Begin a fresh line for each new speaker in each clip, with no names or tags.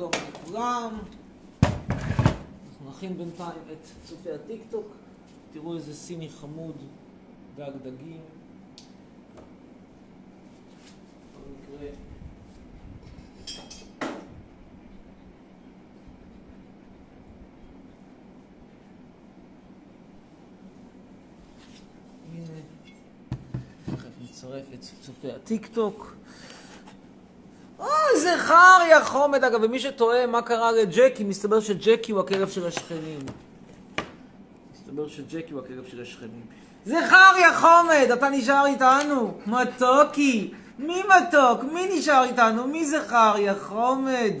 שלום לכולם. אנחנו נכין בינתיים את צופי הטיקטוק. תראו איזה סיני חמוד, דג דגים. במקרה... הנה, נצרף את צופי הטיקטוק. חריה חומד. אגב, ומי שתוהה מה קרה לג'קי, מסתבר שג'קי הוא הכלב של השכנים. מסתבר שג'קי הוא הכלב של השכנים. זה חריה חומד, אתה נשאר איתנו. מתוקי. מי מתוק? מי נשאר איתנו? מי זה חריה חומד?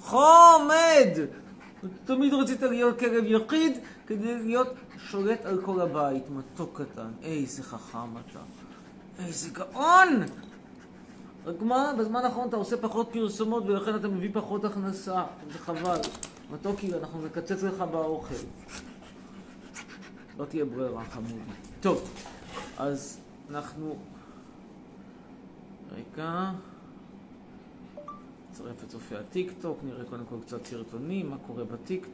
חומד! תמיד רצית להיות כלב יחיד כדי להיות שולט על כל הבית. מתוק קטן. איזה חכם אתה. איזה גאון! רק מה, בזמן האחרון אתה עושה פחות פרסומות ולכן אתה מביא פחות הכנסה. זה חבל. מתוקי, אנחנו נקצץ לך באוכל. לא תהיה ברירה, חמודי. טוב, אז אנחנו... רגע. נצרף את צופי הטיק טוק, נראה קודם כל קצת סרטונים, מה קורה בטיק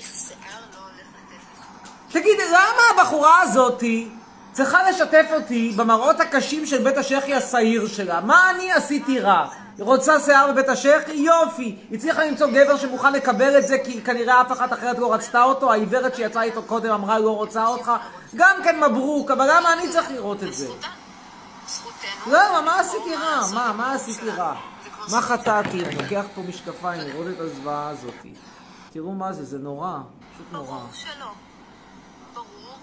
שיער לא הולך לתת לך.
תגיד, למה הבחורה הזאתי צריכה לשתף אותי במראות הקשים של בית השחי השעיר שלה? מה אני עשיתי רע? היא רוצה שיער בבית השחי? יופי. הצליחה למצוא גבר שמוכן לקבל את זה כי כנראה אף אחת אחרת לא רצתה אותו, העיוורת שיצאה איתו קודם אמרה לא רוצה אותך. גם כן מברוק, אבל למה אני צריך לראות את זה? למה? מה עשיתי רע? מה? מה עשיתי רע? מה חטאתי? אני לוקח פה משקפיים לראות את הזוועה הזאתי. תראו מה זה, זה נורא. פשוט נורא.
ברור שלא. ברור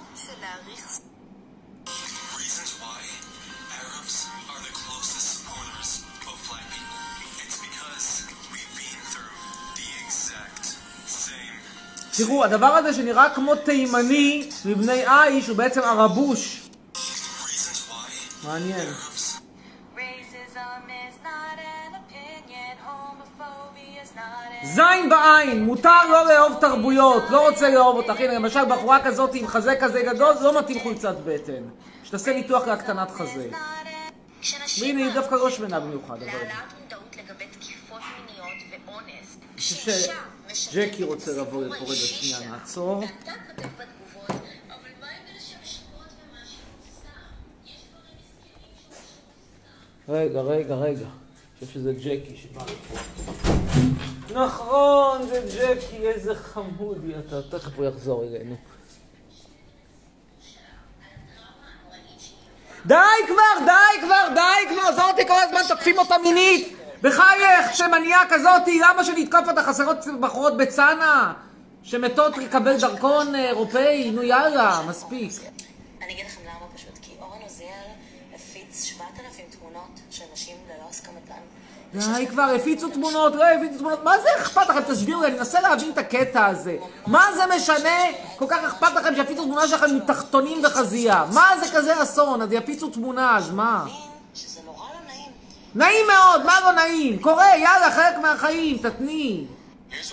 same
תראו, הדבר הזה שנראה כמו תימני מבני עיש הוא בעצם ערבוש. מעניין. זין בעין, מותר לא לאהוב תרבויות, לא רוצה לאהוב אותך. הנה, למשל בחורה כזאת עם חזה כזה גדול, לא מתאים חולצת בטן. שתעשה ניתוח להקטנת חזה. והנה, היא דווקא לא שמנה במיוחד, אבל... שג'קי רוצה לבוא לפה רגע שנייה, נעצור. רגע, רגע, רגע. חושב שזה ג'קי שבא לפה. נכון, זה ג'קי, איזה חמודי אתה. תכף הוא יחזור אלינו. די כבר, די כבר, די כבר, עזוב אותי כל הזמן, תוקפים אותה מינית. בחייך, שמניעה כזאתי, למה שנתקוף אותה? חסרות בחורות בצנע? שמתות לקבל דרכון אה, אירופאי? נו יאללה, מספיק.
אני אגיד לכם
די כבר, הפיצו תמונות, לא הפיצו תמונות, מה זה אכפת לכם? תסבירו לי, אני מנסה להבין את הקטע הזה. מה זה משנה? כל כך אכפת לכם שיפיצו תמונה שלכם מתחתונים וחזייה. מה זה כזה אסון? אז יפיצו תמונה, אז מה?
לא נעים.
מאוד, מה לא נעים? קורה, יאללה, חלק מהחיים, תתני.
Here's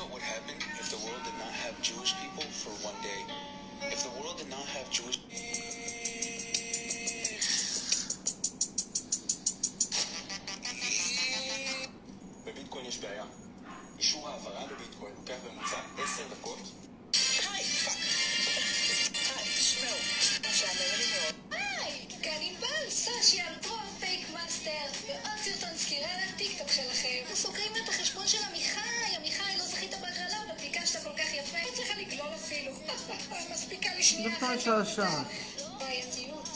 בעייתיות.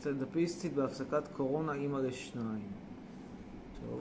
סטנדאפיסטית בהפסקת קורונה, אימא לשניים. טוב.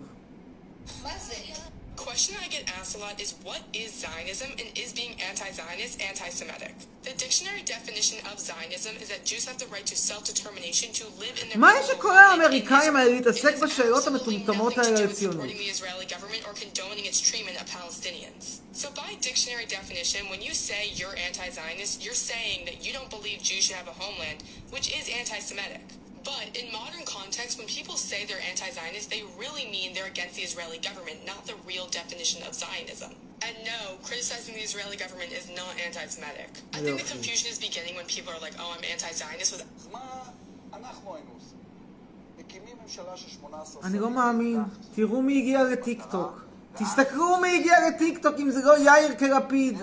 מה זה?
question I get asked a lot is what is Zionism and is being anti-Zionist anti-Semitic? The dictionary definition of Zionism is that Jews have the right to self-determination to live in their
מה
own
יש
world
לכל
and
האמריקאים
in
האלה
peace.
להתעסק
This is
בשאלות
absolutely
המטומטמות
nothing to
האלה
do
על
with
ציונות?
supporting the Israeli government or condoning its treatment of Palestinians. So by dictionary definition, when you say you're anti-Zionist, you're saying that you don't believe Jews should have a homeland, which is anti-Semitic. But in modern context, when people say they're anti-Zionist, they really mean they're against the Israeli government, not the real definition of Zionism. And no, criticizing the Israeli government is not anti-Semitic. I think the confusion is beginning when people are like, oh, I'm with
ממשלה של 18
אני לא מאמין. תראו מי הגיע לטיקטוק. תסתכלו מי הגיע לטיקטוק אם זה לא יאיר כלפיד.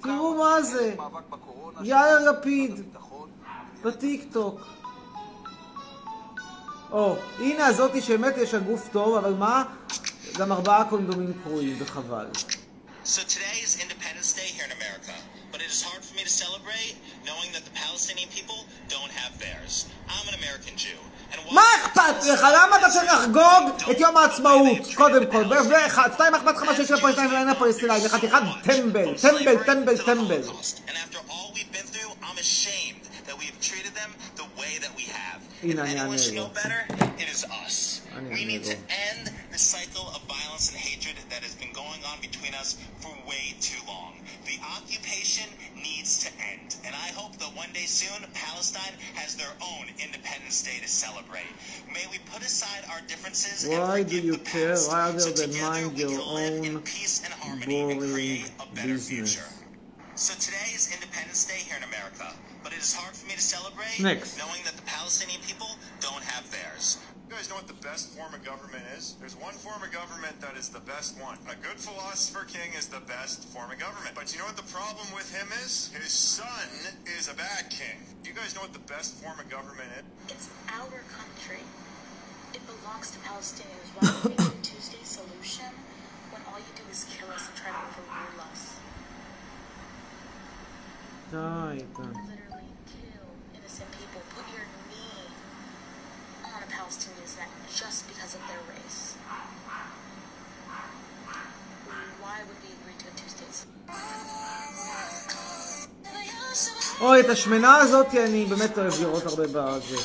תראו מה זה. יאיר לפיד. בטיקטוק. או, הנה הזאתי שבאמת יש לה גוף טוב, אבל מה? גם ארבעה קונדומים קרועים, וחבל.
So today is Independence Day here in America, but it is hard for me to celebrate knowing that the Palestinian people don't have theirs. I'm an American Jew.
מה אכפת לך? למה אתה צריך לחגוג את יום העצמאות? קודם כל, ואחד, שתיים, אכפת לך מה שיש לפלסטינאים ואין לפלסטינאים, וחתיכת טמבל, טמבל, טמבל, טמבל.
way that we have. If anyone should know better, it is us. We need to end the cycle of violence and hatred that has been going on between us for way too long. The occupation needs to end, and I hope that one day soon Palestine has their own Independence Day to celebrate. May we put aside our differences
Why do you care
past,
rather
so
than mind your
own in peace and harmony and create a better
business.
future. So today is Independence Day here in America but it is hard for me to celebrate
Next.
knowing that the Palestinian people don't have theirs.
You guys know what the best form of government is? There's one form of government that is the best one. A good philosopher king is the best form of government. But you know what the problem with him is? His son is a bad king. You guys know what the best form of government is?
It's our country. It belongs to Palestinians. Why would we make a two-state solution when all you do is kill us and try to overrule us?
די,
Palestinian's neck just because of their race. Why would we agree to a two-state?
אוי, את השמנה הזאת אני באמת אוהב לראות הרבה בזה.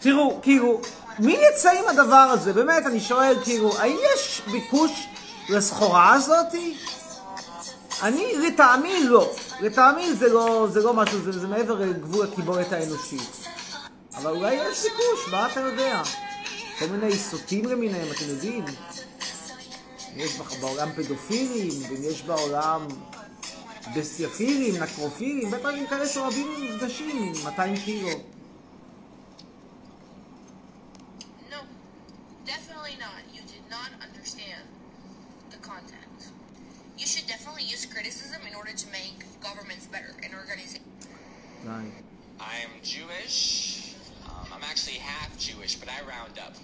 תראו, כאילו, מי יצא עם הדבר הזה? באמת, אני שואל, כאילו, האם יש ביקוש לסחורה הזאתי? אני, לטעמי לא. לטעמי זה לא, זה לא משהו, זה, זה מעבר לגבול הקיבולת האנושית. אבל אולי יש ביקוש, מה אתה יודע? כל מיני סוטים למיניהם, אתם יודעים? יש בעולם פדופילים, ויש בעולם בסטיאפילים, נקרופילים, בטח עם כאלה שאוהבים עם 200 קילו.
Use criticism in order to make governments better and organizations.
I'm Jewish. Um, I'm actually half Jewish, but I round up.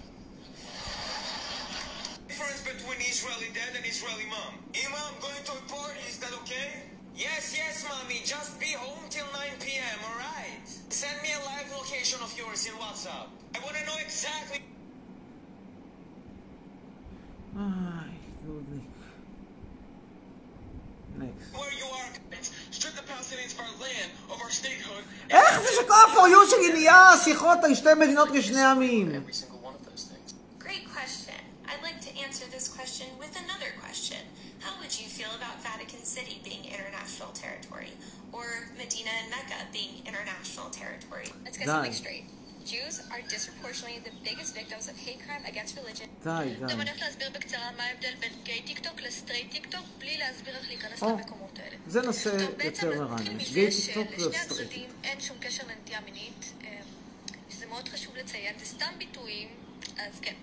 Difference between Israeli dad and Israeli mom. Imam I'm going to a party. Is that okay? Yes, yes, mommy. Just be home till 9 p.m. All right. Send me a live location of yours in WhatsApp. I want to know exactly.
My goodness. נקסט.
where you are. Strip the Palestinians of our land, of our statehood,
איך זה שכל ה-for you שלי נהיה שיחות על שתי מדינות לשני עמים?
Every single one of those things.
Great question. I'd like to answer this question with another question. How would you feel about Vatican City being international territory? Or Medina and Mecca being international territory?
Let's get
די.
something straight. Jews are disproportionately the biggest victims of hate crime against religion.
די,
גם
די.
אני הולכת להסביר בקצרה מה ההבדל בין גיי טיק טוק לסטרייט טיק טוק, בלי להסביר איך להיכנס למקומות האלה.
זה נושא יותר מרענן. gay TikTok
שלשני
ו straight
הצדדים אין שום קשר לנטייה מינית, אה, שזה מאוד חשוב לציין, זה סתם ביטויים, אז כן.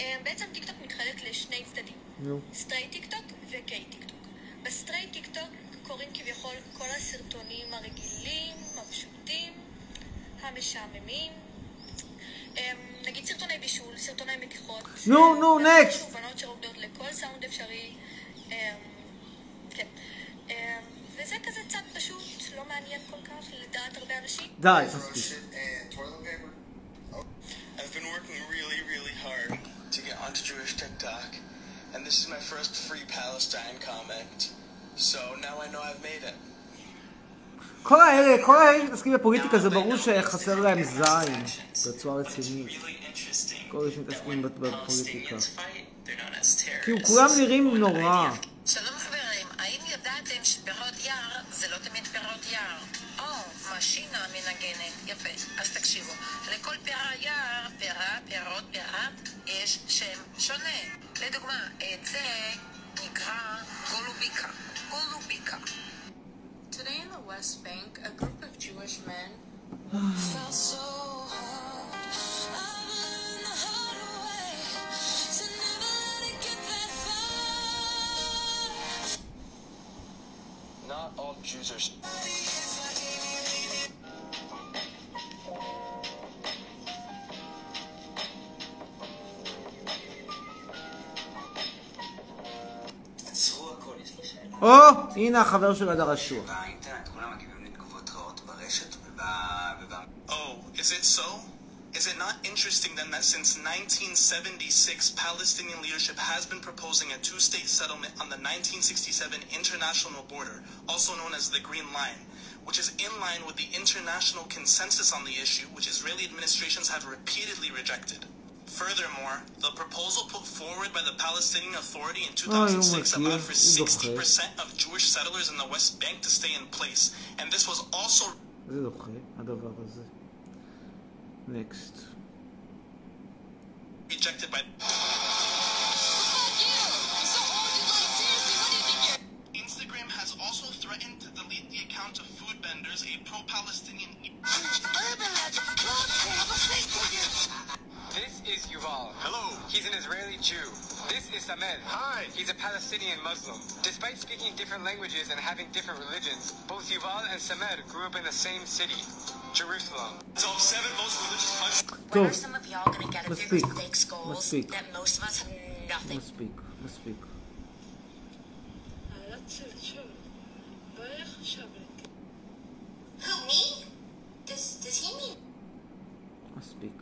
אה, בעצם טיק טוק מתחלק לשני צדדים. straight TikTok ו gay TikTok. ב straight TikTok קוראים כביכול כל הסרטונים הרגילים, הפשוטים, המשעממים. אמ, נגיד סרטוני בישול, סרטוני מתיחות.
נו, נו,
נשים
next.
מכוונות שרוקדות לכל סאונד אפשרי. אמ, כן. אמ, וזה כזה צד פשוט, לא מעניין כל כך לדעת הרבה אנשים.
די, מספיק.
I've been working really, really hard to get onto Jewish TikTok, and this is my first free Palestine comment. So now I know I've made it.
כל האלה, כל האלה שמתעסקים בפוליטיקה זה ברור שחסר להם זין בצורה רצינית. כל אלה שמתעסקים בפוליטיקה. כאילו. כולם נראים נורא.
שלום חברים, האם ידעתם שפירות יער זה לא תמיד פירות יער? או,
שינה מנגנת. יפה, אז תקשיבו. לכל פירה יער, פירה, פירות, פירה, יש שם שונה. לדוגמה, את זה נקרא גולוביקה. גולוביקה.
Today in the West Bank, a group of Jewish men fell so hard. I learned the hard way to never let it get that far.
Not all Jews are.
או, הנה החבר של הדר אשוח.
באינטרנט כולם מגיבים לתגובות רעות ברשת וב... וב...
Oh, is it so? Is it not interesting then that since 1976, Palestinian leadership has been proposing a two-state settlement on the 1967 international border, also known as the Green Line, which is in line with the international consensus on the issue, which Israeli administrations have repeatedly rejected. Furthermore, the proposal put forward by the Palestinian Authority in 2006
ah,
allowed for 60% of Jewish settlers in the West Bank to stay in place, and this was also...
Next.
Rejected by... Instagram has also threatened to delete the account of food Benders, a pro-Palestinian...
is Yuval. Hello. He's an Israeli Jew. This is Samed. Hi. He's a Palestinian Muslim. Despite speaking different languages and having different religions, both Yuval and Samed grew up in the same city, Jerusalem.
So seven most religious countries.
When are some of y'all gonna get
Let's
bigger speak. stakes
goals Let's speak.
that most of us have nothing?
Let's speak. Let's speak.
Who me? Does does he mean?
Let's speak.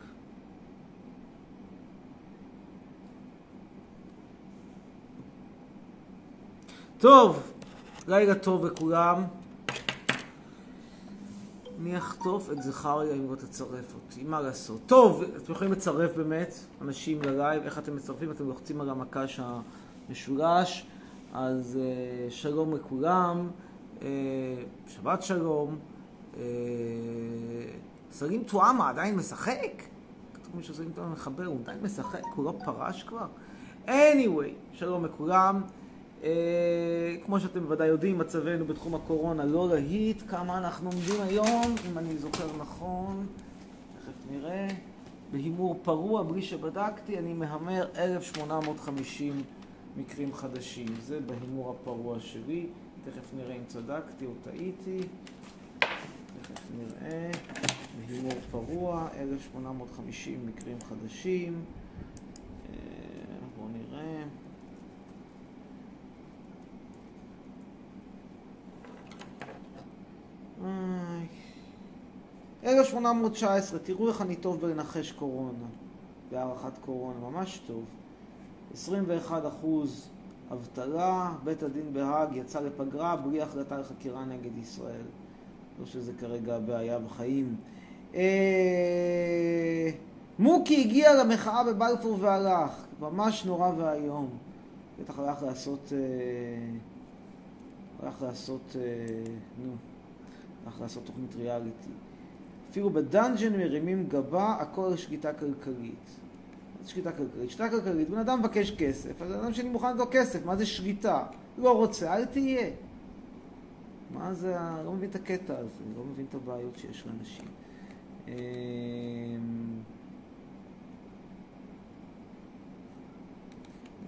טוב, לילה טוב לכולם. אני אחטוף את זכריה אם לא תצרף אותי, מה לעשות? טוב, אתם יכולים לצרף באמת אנשים ללייב, איך אתם מצרפים? אתם לוחצים על המקש המשולש, אז uh, שלום לכולם, uh, שבת שלום. Uh, סלים טועמה עדיין משחק? כתוב מישהו סלים טועמה מחבר, הוא עדיין משחק, הוא לא פרש כבר? anyway, שלום לכולם. Uh, כמו שאתם בוודאי יודעים, מצבנו בתחום הקורונה לא להיט. כמה אנחנו עומדים היום, אם אני זוכר נכון, תכף נראה. בהימור פרוע, בלי שבדקתי, אני מהמר 1,850 מקרים חדשים. זה בהימור הפרוע שלי. תכף נראה אם צדקתי או טעיתי. תכף נראה. בהימור פרוע, 1,850 מקרים חדשים. אה, בואו נראה. 1819, תראו איך אני טוב בלנחש קורונה, בהערכת קורונה, ממש טוב. 21 אחוז אבטלה, בית הדין בהאג יצא לפגרה בלי החלטה לחקירה נגד ישראל. לא שזה כרגע הבעיה בחיים. אה... מוקי הגיע למחאה בבלפור והלך, ממש נורא ואיום. בטח הלך לעשות... אה... הלך לעשות... אה... נו. הלך לעשות תוכנית ריאליטי. אפילו בדאנג'ן מרימים גבה, הכל שליטה כלכלית. מה זה שליטה כלכלית? שליטה כלכלית, בן אדם מבקש כסף, אז אדם שני מוכן לו כסף, מה זה שליטה? לא רוצה, אל תהיה. מה זה, לא מבין את הקטע הזה, לא מבין את הבעיות שיש לאנשים. אמ,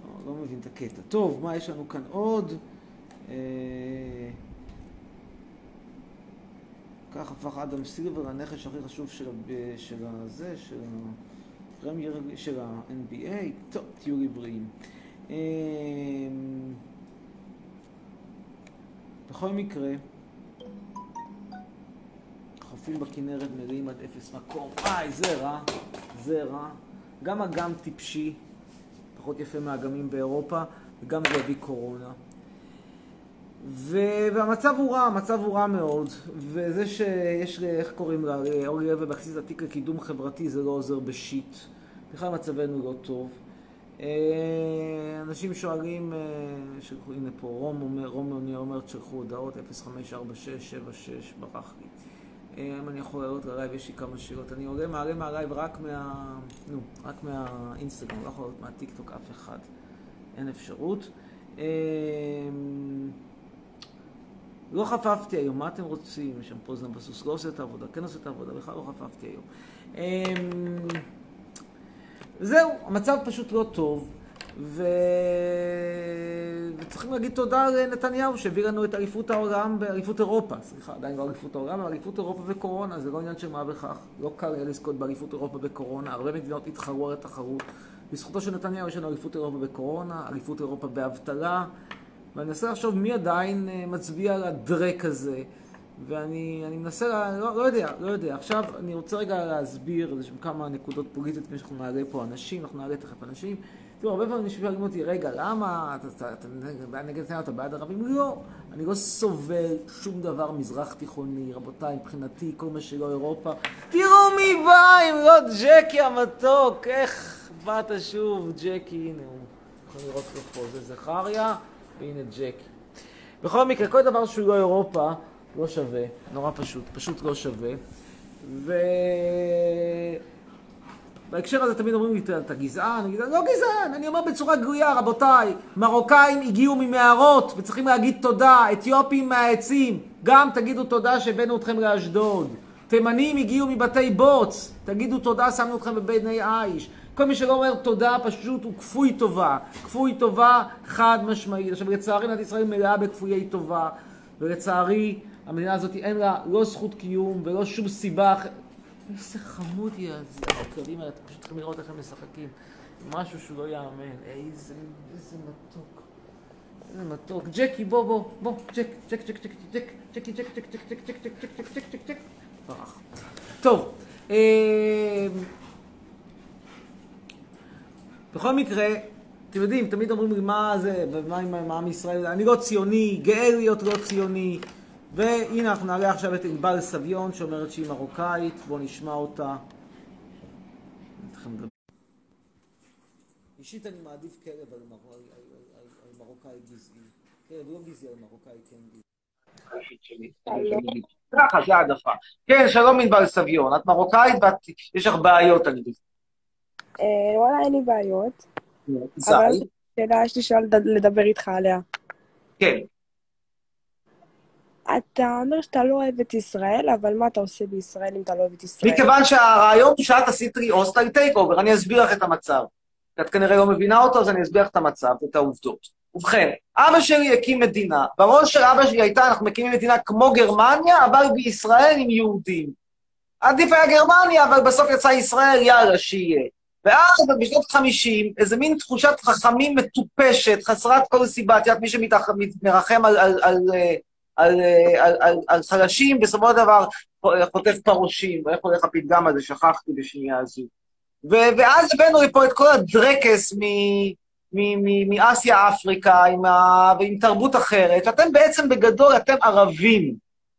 לא, לא מבין את הקטע. טוב, מה יש לנו כאן עוד? כך הפך אדם סילבר לנכס הכי חשוב של, של הזה, של הפרמייר, של ה-NBA. טוב, תהיו לי בריאים. אמ, בכל מקרה, חופים בכנרת מלאים עד אפס מקום. איי, זה רע, זה רע. גם אגם טיפשי, פחות יפה מהאגמים באירופה, וגם זה יביא קורונה. ו- והמצב הוא רע, המצב הוא רע מאוד. וזה שיש, איך קוראים לה, אורלי לוי אבקסיס התיק לקידום חברתי, זה לא עוזר בשיט. בכלל מצבנו לא טוב. אה, אנשים שואלים, אה, שלחו, הנה פה, רום אומר, רום אומר, אומר, תשלחו הודעות, 054676, ברח לי. אה, אם אני יכול לעלות ללייב, יש לי כמה שאלות. אני עולה מעלה מהלייב רק מה... נו, רק מהאינסטגרם, לא יכול לעלות מהטיקטוק אף אחד. אין אפשרות. לא חפפתי היום, מה אתם רוצים? יש שם פוזנר בסוס, לא עושה את העבודה, כן עושה את העבודה, בכלל לא חפפתי היום. אמ, זהו, המצב פשוט לא טוב, ו... וצריכים להגיד תודה לנתניהו שהביא לנו את אליפות העולם, אליפות אירופה, סליחה, עדיין לא אליפות העולם, אבל אליפות אירופה וקורונה, זה לא עניין של מה בכך. לא קל לזכות באליפות אירופה בקורונה, הרבה מדינות התחרו על התחרות. בזכותו של נתניהו יש לנו אליפות אירופה בקורונה, אליפות אירופה באבטלה, ואני מנסה לחשוב מי עדיין אה, מצביע על הדרק הזה, ואני אני מנסה, לה, לא, לא יודע, לא יודע. עכשיו אני רוצה רגע להסביר שהם כמה נקודות פוליטיות לפני שאנחנו נעלה פה אנשים, אנחנו נעלה תכף אנשים. תראו, הרבה פעמים שואלים אותי, רגע, למה אתה, אתה, אתה נגד נתניהו, אתה בעד ערבים? לא, אני לא סובל שום דבר מזרח תיכוני, רבותיי, מבחינתי, כל מה שלא אירופה. תראו מי בא, אם לא ג'קי המתוק, איך באת שוב, ג'קי, הנה הוא. יכולים לראות לו פה, זה זכריה, והנה ג'קי. בכל מקרה, כל דבר שהוא לא אירופה, לא שווה, נורא פשוט, פשוט לא שווה. ו... בהקשר הזה תמיד אומרים לי, אתה גזען? אני? לא גזען, אני אומר בצורה גלויה, רבותיי, מרוקאים הגיעו ממערות וצריכים להגיד תודה, אתיופים מהעצים, גם תגידו תודה שהבאנו אתכם לאשדוד. תימנים הגיעו מבתי בוץ, תגידו תודה, שמנו אתכם בבני עיש. כל מי שלא אומר תודה פשוט הוא כפוי טובה. כפוי טובה חד משמעית. עכשיו לצערי מדינת ישראל מלאה בכפויי טובה, ולצערי המדינה הזאת אין לה לא זכות קיום ולא שום סיבה אחרת. איזה חמוד היא הזה, הכלבים האלה, אתם פשוט צריכים לראות איך הם משחקים. משהו שהוא לא יאמן. איזה, איזה מתוק. איזה מתוק. ג'קי, בוא, בוא, בוא, ג'ק, ג'ק, ג'ק, ג'ק, ג'ק, ג'קי, ג'ק, ג'ק, ג'ק, ג'ק, ג'ק, ג'ק, ג'ק, ג'ק, ג'ק, ג'ק. טוב, בכל מקרה, אתם יודעים, תמיד אומרים לי מה זה, ומה עם עם ישראל, אני לא ציוני, גאה להיות לא ציוני. והנה אנחנו נעלה עכשיו את ענבל סביון שאומרת שהיא מרוקאית, בואו נשמע אותה. אישית אני מעדיף כלב על, מר... על, על, על, על מרוקאי גזעי. כלב לא גזעי, על מרוקאי כן גזעי. ככה, זה העדפה. כן, שלום ענבל סביון, את מרוקאית ויש לך בעיות, אני מבין.
וואלה, אין לי בעיות.
זי.
אבל שאלה, יש לי שאלה לדבר איתך עליה.
כן.
אתה אומר שאתה לא אוהב את ישראל, אבל מה אתה עושה בישראל אם אתה לא אוהב את ישראל?
מכיוון שהרעיון הוא שאת עשית לי hostile takeover, אני אסביר לך את המצב. את כנראה לא מבינה אותו, אז אני אסביר לך את המצב ואת העובדות. ובכן, אבא שלי הקים מדינה. בראש של אבא שלי הייתה, אנחנו מקימים מדינה כמו גרמניה, אבל בישראל עם יהודים. עדיף היה גרמניה, אבל בסוף יצא ישראל, יאללה, שיהיה. ואז בשנות ה-50, איזה מין תחושת חכמים מטופשת, חסרת כל סיבה, את יודעת, מי שמרחם על, על, על, על, על, על, על חלשים, בסופו של דבר חוטף פרושים, ואיך הולך הפתגם הזה, שכחתי בשנייה הזו. ו- ואז הבאנו לפה את כל הדרקס מ- מאסיה, אפריקה, עם ה- ועם תרבות אחרת, שאתם בעצם בגדול, אתם ערבים.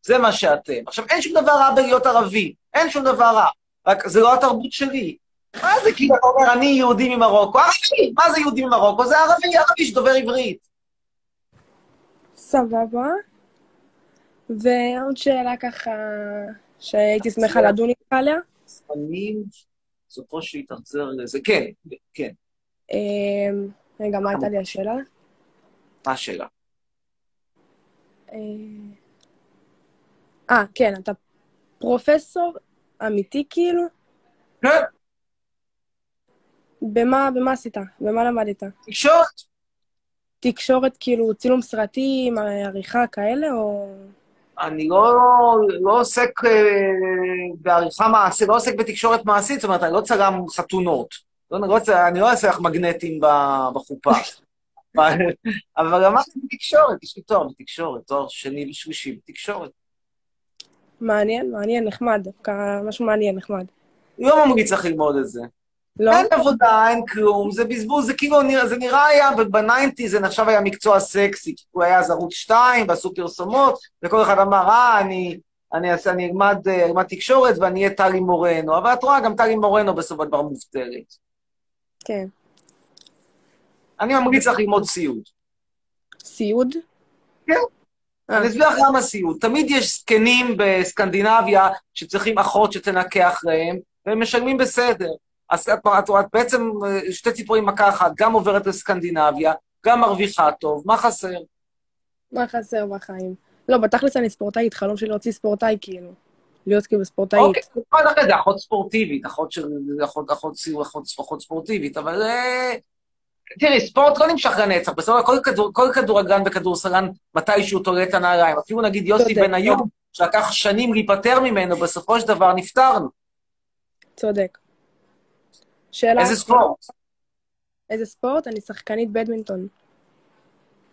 זה מה שאתם. עכשיו, אין שום דבר רע בלהיות ערבי, אין שום דבר רע, רק זה לא התרבות שלי. מה זה כאילו, אתה אומר, אני יהודי ממרוקו? ערבי! מה זה יהודי ממרוקו? זה ערבי, ערבי שדובר עברית.
סבבה. ועוד שאלה ככה, שהייתי שמחה לדון איתך עליה.
זמנים, סופו שהתאכזר לזה. כן, כן.
אמ, רגע, מה הייתה לי השאלה?
מה השאלה?
אה, כן, אתה פרופסור אמיתי כאילו?
כן.
במה, במה עשית? במה למדת?
תקשורת.
תקשורת כאילו צילום סרטים, עריכה כאלה, או...
אני לא, לא עוסק אה, בעריכה מעשית, לא עוסק בתקשורת מעשית, זאת אומרת, אני לא צלם חתונות. לא, לא, צל- אני לא אעשה לך מגנטים בחופה. אבל אבל למדתי בתקשורת, יש לי תואר בתקשורת, תואר שני ושלישי בתקשורת.
מעניין, מעניין, נחמד, דווקא משהו מעניין, נחמד.
לא ממליץ לך ללמוד את זה.
לא?
אין עבודה, אין כלום, זה בזבוז, זה כאילו, זה נראה היה, בניינטי זה נחשב היה מקצוע סקסי, כי הוא היה אז ערוץ 2 ועשו פרסומות, וכל אחד אמר, אה, אני, אני, אעשה- אני אלמד, אה, אלמד תקשורת ואני אהיה טלי מורנו, אבל את רואה, גם טלי מורנו בסופו של דבר מובטלת.
כן.
אני ממליץ לך ללמוד סיעוד.
סיעוד?
כן.
אה.
אני אסביר לך למה סיוט. תמיד יש זקנים בסקנדינביה שצריכים אחות שתנקה אחריהם, והם משלמים בסדר. אז את, את, את בעצם אה, שתי ציפורים מכה אחת, גם עוברת לסקנדינביה, גם מרוויחה טוב, מה חסר?
מה חסר בחיים? לא, בתכלס אני ספורטאית, חלום שלי להוציא ספורטאי, כאילו. להיות כאילו ספורטאית.
אוקיי, אחרי זה אחות ספורטיבית, אחות של... אחות, אחות, סיור, אחות, אחות ספורטיבית, אבל... אה, תראי, ספורט לא נמשך לנצח, בסדר, כל, כדור, כל כדורגלן וכדורסלן מתישהו תולה את הנעליים. אפילו נגיד יוסי בניון,
צודק.
שלקח שנים להיפטר ממנו, בסופו של דבר נפטרנו.
צודק. שאלה...
איזה ספורט?
איזה ספורט? אני שחקנית בדמינטון.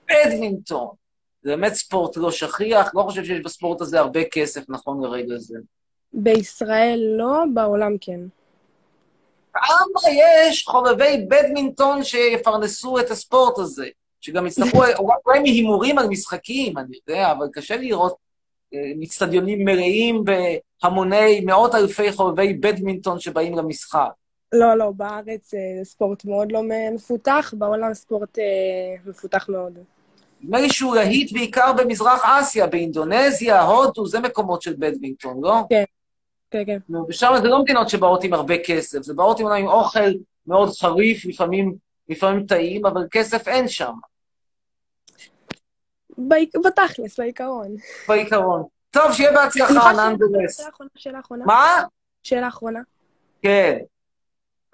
בדמינטון. זה באמת ספורט לא שכיח, לא חושב שיש בספורט הזה הרבה כסף נכון לרגע זה.
בישראל לא, בעולם כן.
כמה יש חובבי בדמינטון שיפרנסו את הספורט הזה, שגם יצטרכו, אולי מהימורים על משחקים, אני יודע, אבל קשה לראות אה, מצטדיונים מלאים בהמוני מאות אלפי חובבי בדמינטון שבאים למשחק.
לא, לא, בארץ אה, ספורט מאוד לא מפותח, בעולם ספורט אה, מפותח מאוד.
נדמה לי שהוא להיט בעיקר במזרח אסיה, באינדונזיה, הודו, זה מקומות של בדמינטון, לא?
כן, כן, כן.
ושם זה לא מדינות שבאות עם הרבה כסף, זה באות עם, עם אוכל מאוד חריף, לפעמים, לפעמים טעים, אבל כסף אין שם,
בעיק- בתכלס, בעיקרון.
בעיקרון. טוב, שיהיה בהצלחה, ננדלס.
שאלה אחרונה, שאלה אחרונה.
מה?
שאלה אחרונה.
כן.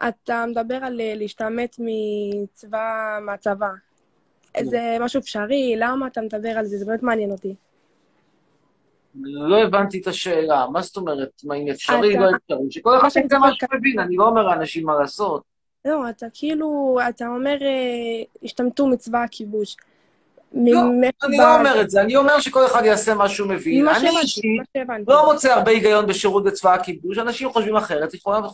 אתה מדבר על אה, להשתמט מצבא, מהצבא. זה משהו אפשרי? למה אתה מדבר על זה? זה באמת מעניין אותי.
לא הבנתי את השאלה. מה זאת אומרת? מה אם אפשרי, לא אפשרי? שכל אחד יעשה מה שהוא מבין, אני לא אומר לאנשים מה לעשות.
לא, אתה כאילו, אתה אומר, אה, השתמטו מצבא הכיבוש.
לא, אני לא אומר את זה, אני אומר שכל אחד יעשה מה שהוא מבין. אני אישית. לא מוצא הרבה היגיון בשירות בצבא הכיבוש, אנשים חושבים אחרת,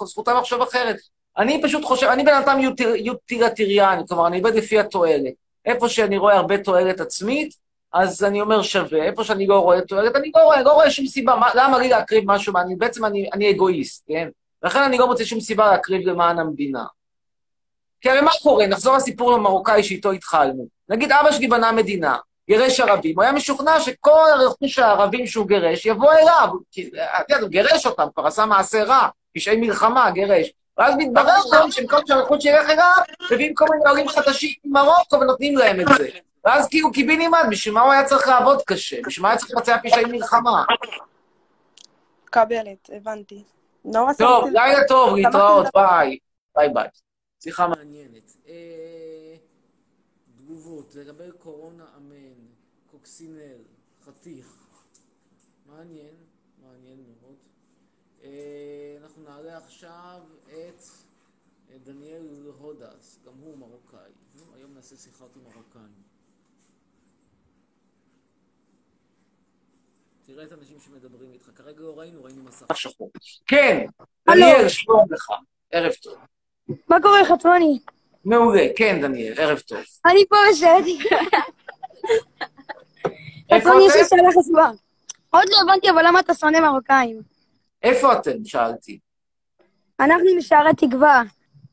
זכותם לחשוב אחרת. אני פשוט חושב, אני בן אדם יוטיר- יוטיליטריאני, כלומר, אני עובד לפי התועלת. איפה שאני רואה הרבה תועלת עצמית, אז אני אומר שווה. איפה שאני לא רואה תועלת, אני לא רואה, לא רואה שום סיבה, מה, למה לי להקריב משהו, מה, אני, בעצם אני, אני אגואיסט, כן? לכן אני לא מוצא שום סיבה להקריב למען המדינה. כי הרי מה קורה? נחזור לסיפור המרוקאי שאיתו התחלנו. נגיד אבא שלי בנה מדינה, גירש ערבים, הוא היה משוכנע שכל הרכוש הערבים שהוא גירש יבוא אליו. כי, את יודעת, הוא גירש אותם, כבר עשה מעשה רע, פשעי מלחמה, גירש. ואז מתברר גם שבמקום שהרכוש ילך אליו, מביאים כל מיני עולים חדשים ממרוקו ונותנים להם את זה. ואז כאילו קיבינימט, בשביל מה הוא היה צריך לעבוד קשה? בשביל מה היה צריך לבצע פשעי מלחמה?
מקבלת, הבנתי.
טוב, לילה טוב, להתראות. ביי. ביי ביי. שיחה מעניינת. אה, תגובות, לגבי קורונה אמן, קוקסינל, חתיך. מעניין, מעניין מאוד. אה, אנחנו נעלה עכשיו את אה, דניאל הודס, גם הוא מרוקאי. נו, היום נעשה שיחות עם מרוקאים. תראה את האנשים שמדברים איתך. כרגע לא ראינו, ראינו מסך שחור. כן, דניאל, שלום לך. ערב טוב.
מה קורה, חצרוני?
מעולה, כן, דניאל, ערב טוב.
אני פה בסרט.
איפה אתם?
עוד לא הבנתי, אבל למה אתה שונא מרוקאים?
איפה אתם? שאלתי.
אנחנו משערי תקווה.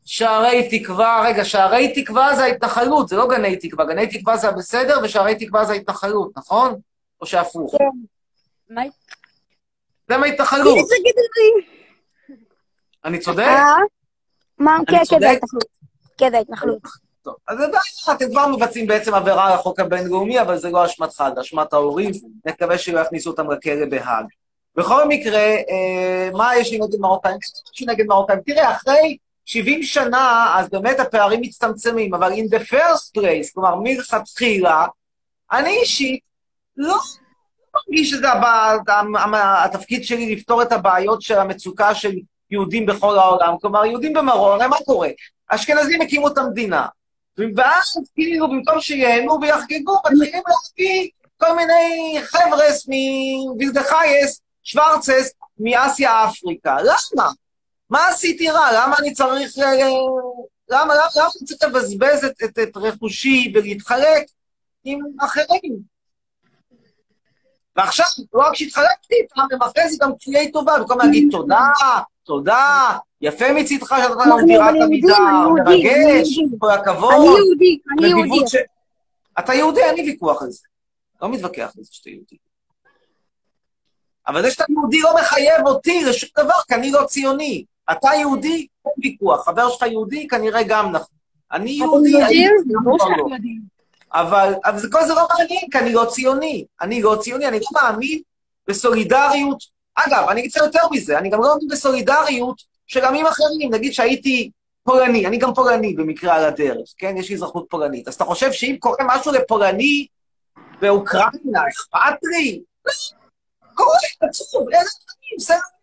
שערי תקווה, רגע, שערי תקווה זה ההתנחלות, זה לא גני תקווה. גני תקווה זה הבסדר ושערי תקווה זה ההתנחלות, נכון? או שהפוך?
מה?
זה מההתנחלות. אני צודק?
אה? מה?
אני
כן, כן? זה ההתנחלות.
טוב, אז זה בעיה, אתם כבר מבצעים בעצם עבירה על החוק הבינלאומי, אבל זה לא אשמתך, זה אשמת ההורים, נקווה שלא יכניסו אותם לכלא בהאג. בכל מקרה, אה, מה יש לי נגד מרוקאים? יש לי נגד מרוקאים. תראה, אחרי 70 שנה, אז באמת הפערים מצטמצמים, אבל in the first place, כלומר, מלכתחילה, אני אישית לא מרגיש שזה התפקיד שלי לפתור את הבעיות של המצוקה של יהודים בכל העולם. כלומר, יהודים במרור, הרי מה קורה? האשכנזים הקימו את המדינה. ואז כאילו במקום שיהנו ויחגגו, מתחילים להביא כל מיני חבר'ס מווילדחייס, שוורצס, מאסיה אפריקה. למה? מה עשיתי רע? למה אני צריך... אה, למה, למה, למה אני צריך לבזבז את, את, את רכושי ולהתחלק עם אחרים? ועכשיו, לא רק שהתחלקתי איתם, אחרי זה גם כפיי טובה, במקום להגיד תודה, תודה, יפה מצידך שאתה
אני-
דירת
יהודי,
עמידה,
יהודי,
מרגש,
יהודי.
כל הכבוד.
אני יהודי, אני יהודי.
אתה יהודי, אין לי ויכוח על זה. לא מתווכח על זה שאתה יהודי. אבל זה שאתה יהודי לא מחייב אותי לשום דבר, כי אני לא ציוני. אתה יהודי, אין ויכוח. חבר שלך יהודי, כנראה גם נכון. אני יהודי? אני כבר
שאנחנו
לא.
יודעים.
אבל, כל זה לא מעניין, כי אני לא ציוני. אני לא ציוני, אני לא מאמין בסולידריות. אגב, אני לך יותר מזה, אני גם לא מאמין בסולידריות של עמים אחרים. נגיד שהייתי פולני, אני גם פולני במקרה על הדרך, כן? יש לי אזרחות פולנית. אז אתה חושב שאם קורה משהו לפולני באוקראינה, אכפת לי? לא, קורה, עצוב, אין אני.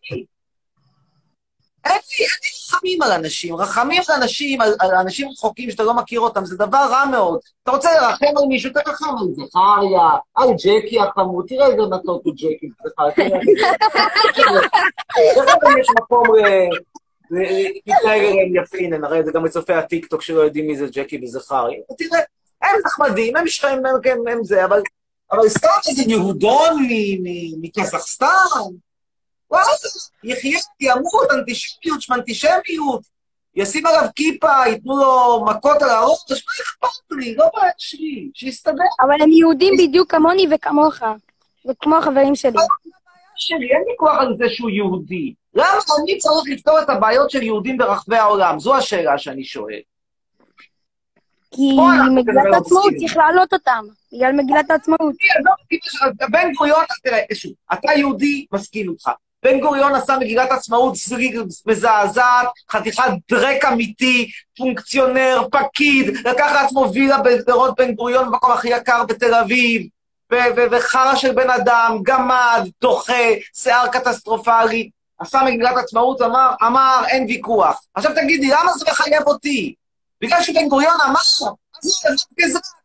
אין לי, רחמים על אנשים. רחמים על אנשים, על, על אנשים רחוקים שאתה לא מכיר אותם, זה דבר רע מאוד. אתה רוצה לרחם על מישהו, תרחם על זכריה, על ג'קי החמוד, תראה איזה מתוק הוא ג'קי, סליחה. איך יש מקום ל- ל- להתנהג אליהם יפים, הרי זה גם בצופי הטיקטוק שלא יודעים מי זה ג'קי וזכריה. תראה, הם נחמדים, הם שכם, הם, הם, זה, אבל, אבל סתם איזה יהודון מקזחסטן, וואלה, יחיה, ימות, אנטישמיות, שמנטישמיות, ישים עליו כיפה, ייתנו לו מכות על הראש, מה אכפת לי? לא בעיה שלי, שיסתדר.
אבל הם יהודים בדיוק כמוני וכמוך, וכמו החברים שלי.
שלי, אין ויכוח על זה שהוא יהודי. למה אני צריך לפתור את הבעיות של יהודים ברחבי העולם? זו השאלה שאני שואל.
כי מגילת העצמאות. צריך להעלות אותם, בגלל מגילת העצמאות.
בן גוריון, תראה, אתה יהודי, מסכים איתך. בן גוריון עשה מגילת עצמאות זריג מזעזעת, חתיכת דרק אמיתי, פונקציונר, פקיד, לקח לעצמו וילה בשדרות בן גוריון, במקום הכי יקר בתל אביב, וחרא של בן אדם, גמד, דוחה, שיער קטסטרופלי. עשה מגילת עצמאות, אמר, אמר, אין ויכוח. עכשיו תגידי, למה זה מחייב אותי? בגלל שבן גוריון אמר, אז זה גזען. אמר,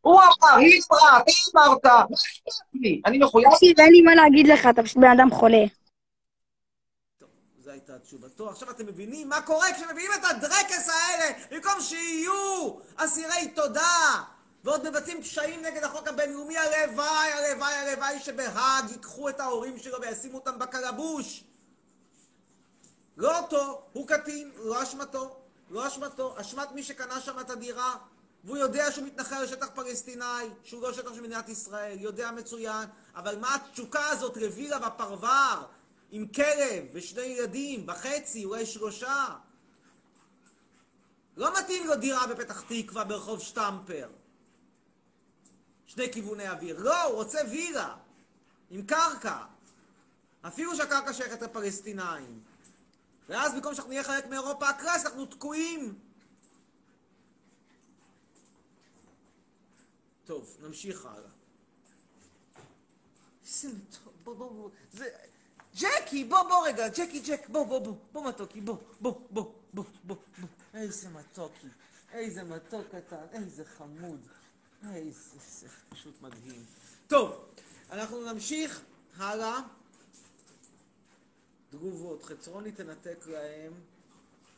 הוא אמר, היא אמרה, אתה אמרת, מה אכפת לי? אני מחויב...
תקשיב, אין לי מה להגיד לך, אתה פשוט בן אדם חולה.
זו הייתה תשובתו. עכשיו אתם מבינים מה קורה כשמביאים את הדרקס האלה, במקום שיהיו אסירי תודה, ועוד מבצעים פשעים נגד החוק הבינלאומי, הלוואי, הלוואי, הלוואי שבהאג ייקחו את ההורים שלו וישימו אותם בקלבוש. לא אותו, הוא קטין, לא אשמתו, לא אשמתו, אשמת מי שקנה שם את הדירה, והוא יודע שהוא מתנחל לשטח פלסטיני, שהוא לא שטח של מדינת ישראל, יודע מצוין, אבל מה התשוקה הזאת לווילה בפרבר, עם כלב ושני ילדים, וחצי, אולי שלושה? לא מתאים לו דירה בפתח תקווה ברחוב שטמפר. שני כיווני אוויר. לא, הוא רוצה וילה. עם קרקע. אפילו שהקרקע שייכת לפלסטינאים. ואז במקום שאנחנו נהיה חלק מאירופה הקלאס, אנחנו תקועים. טוב, נמשיך הלאה. איזה טוב, בוא, בוא, בוא. זה... ג'קי, בוא, בוא רגע, ג'קי, ג'ק, בוא, בוא, בוא, בוא מתוקי, בוא, בוא, בוא, בוא, בוא, בוא. איזה מתוקי, איזה מתוק קטן, איזה חמוד. איזה, זה פשוט מדהים. טוב, אנחנו נמשיך הלאה. תגובות, חצרוני תנתק להם,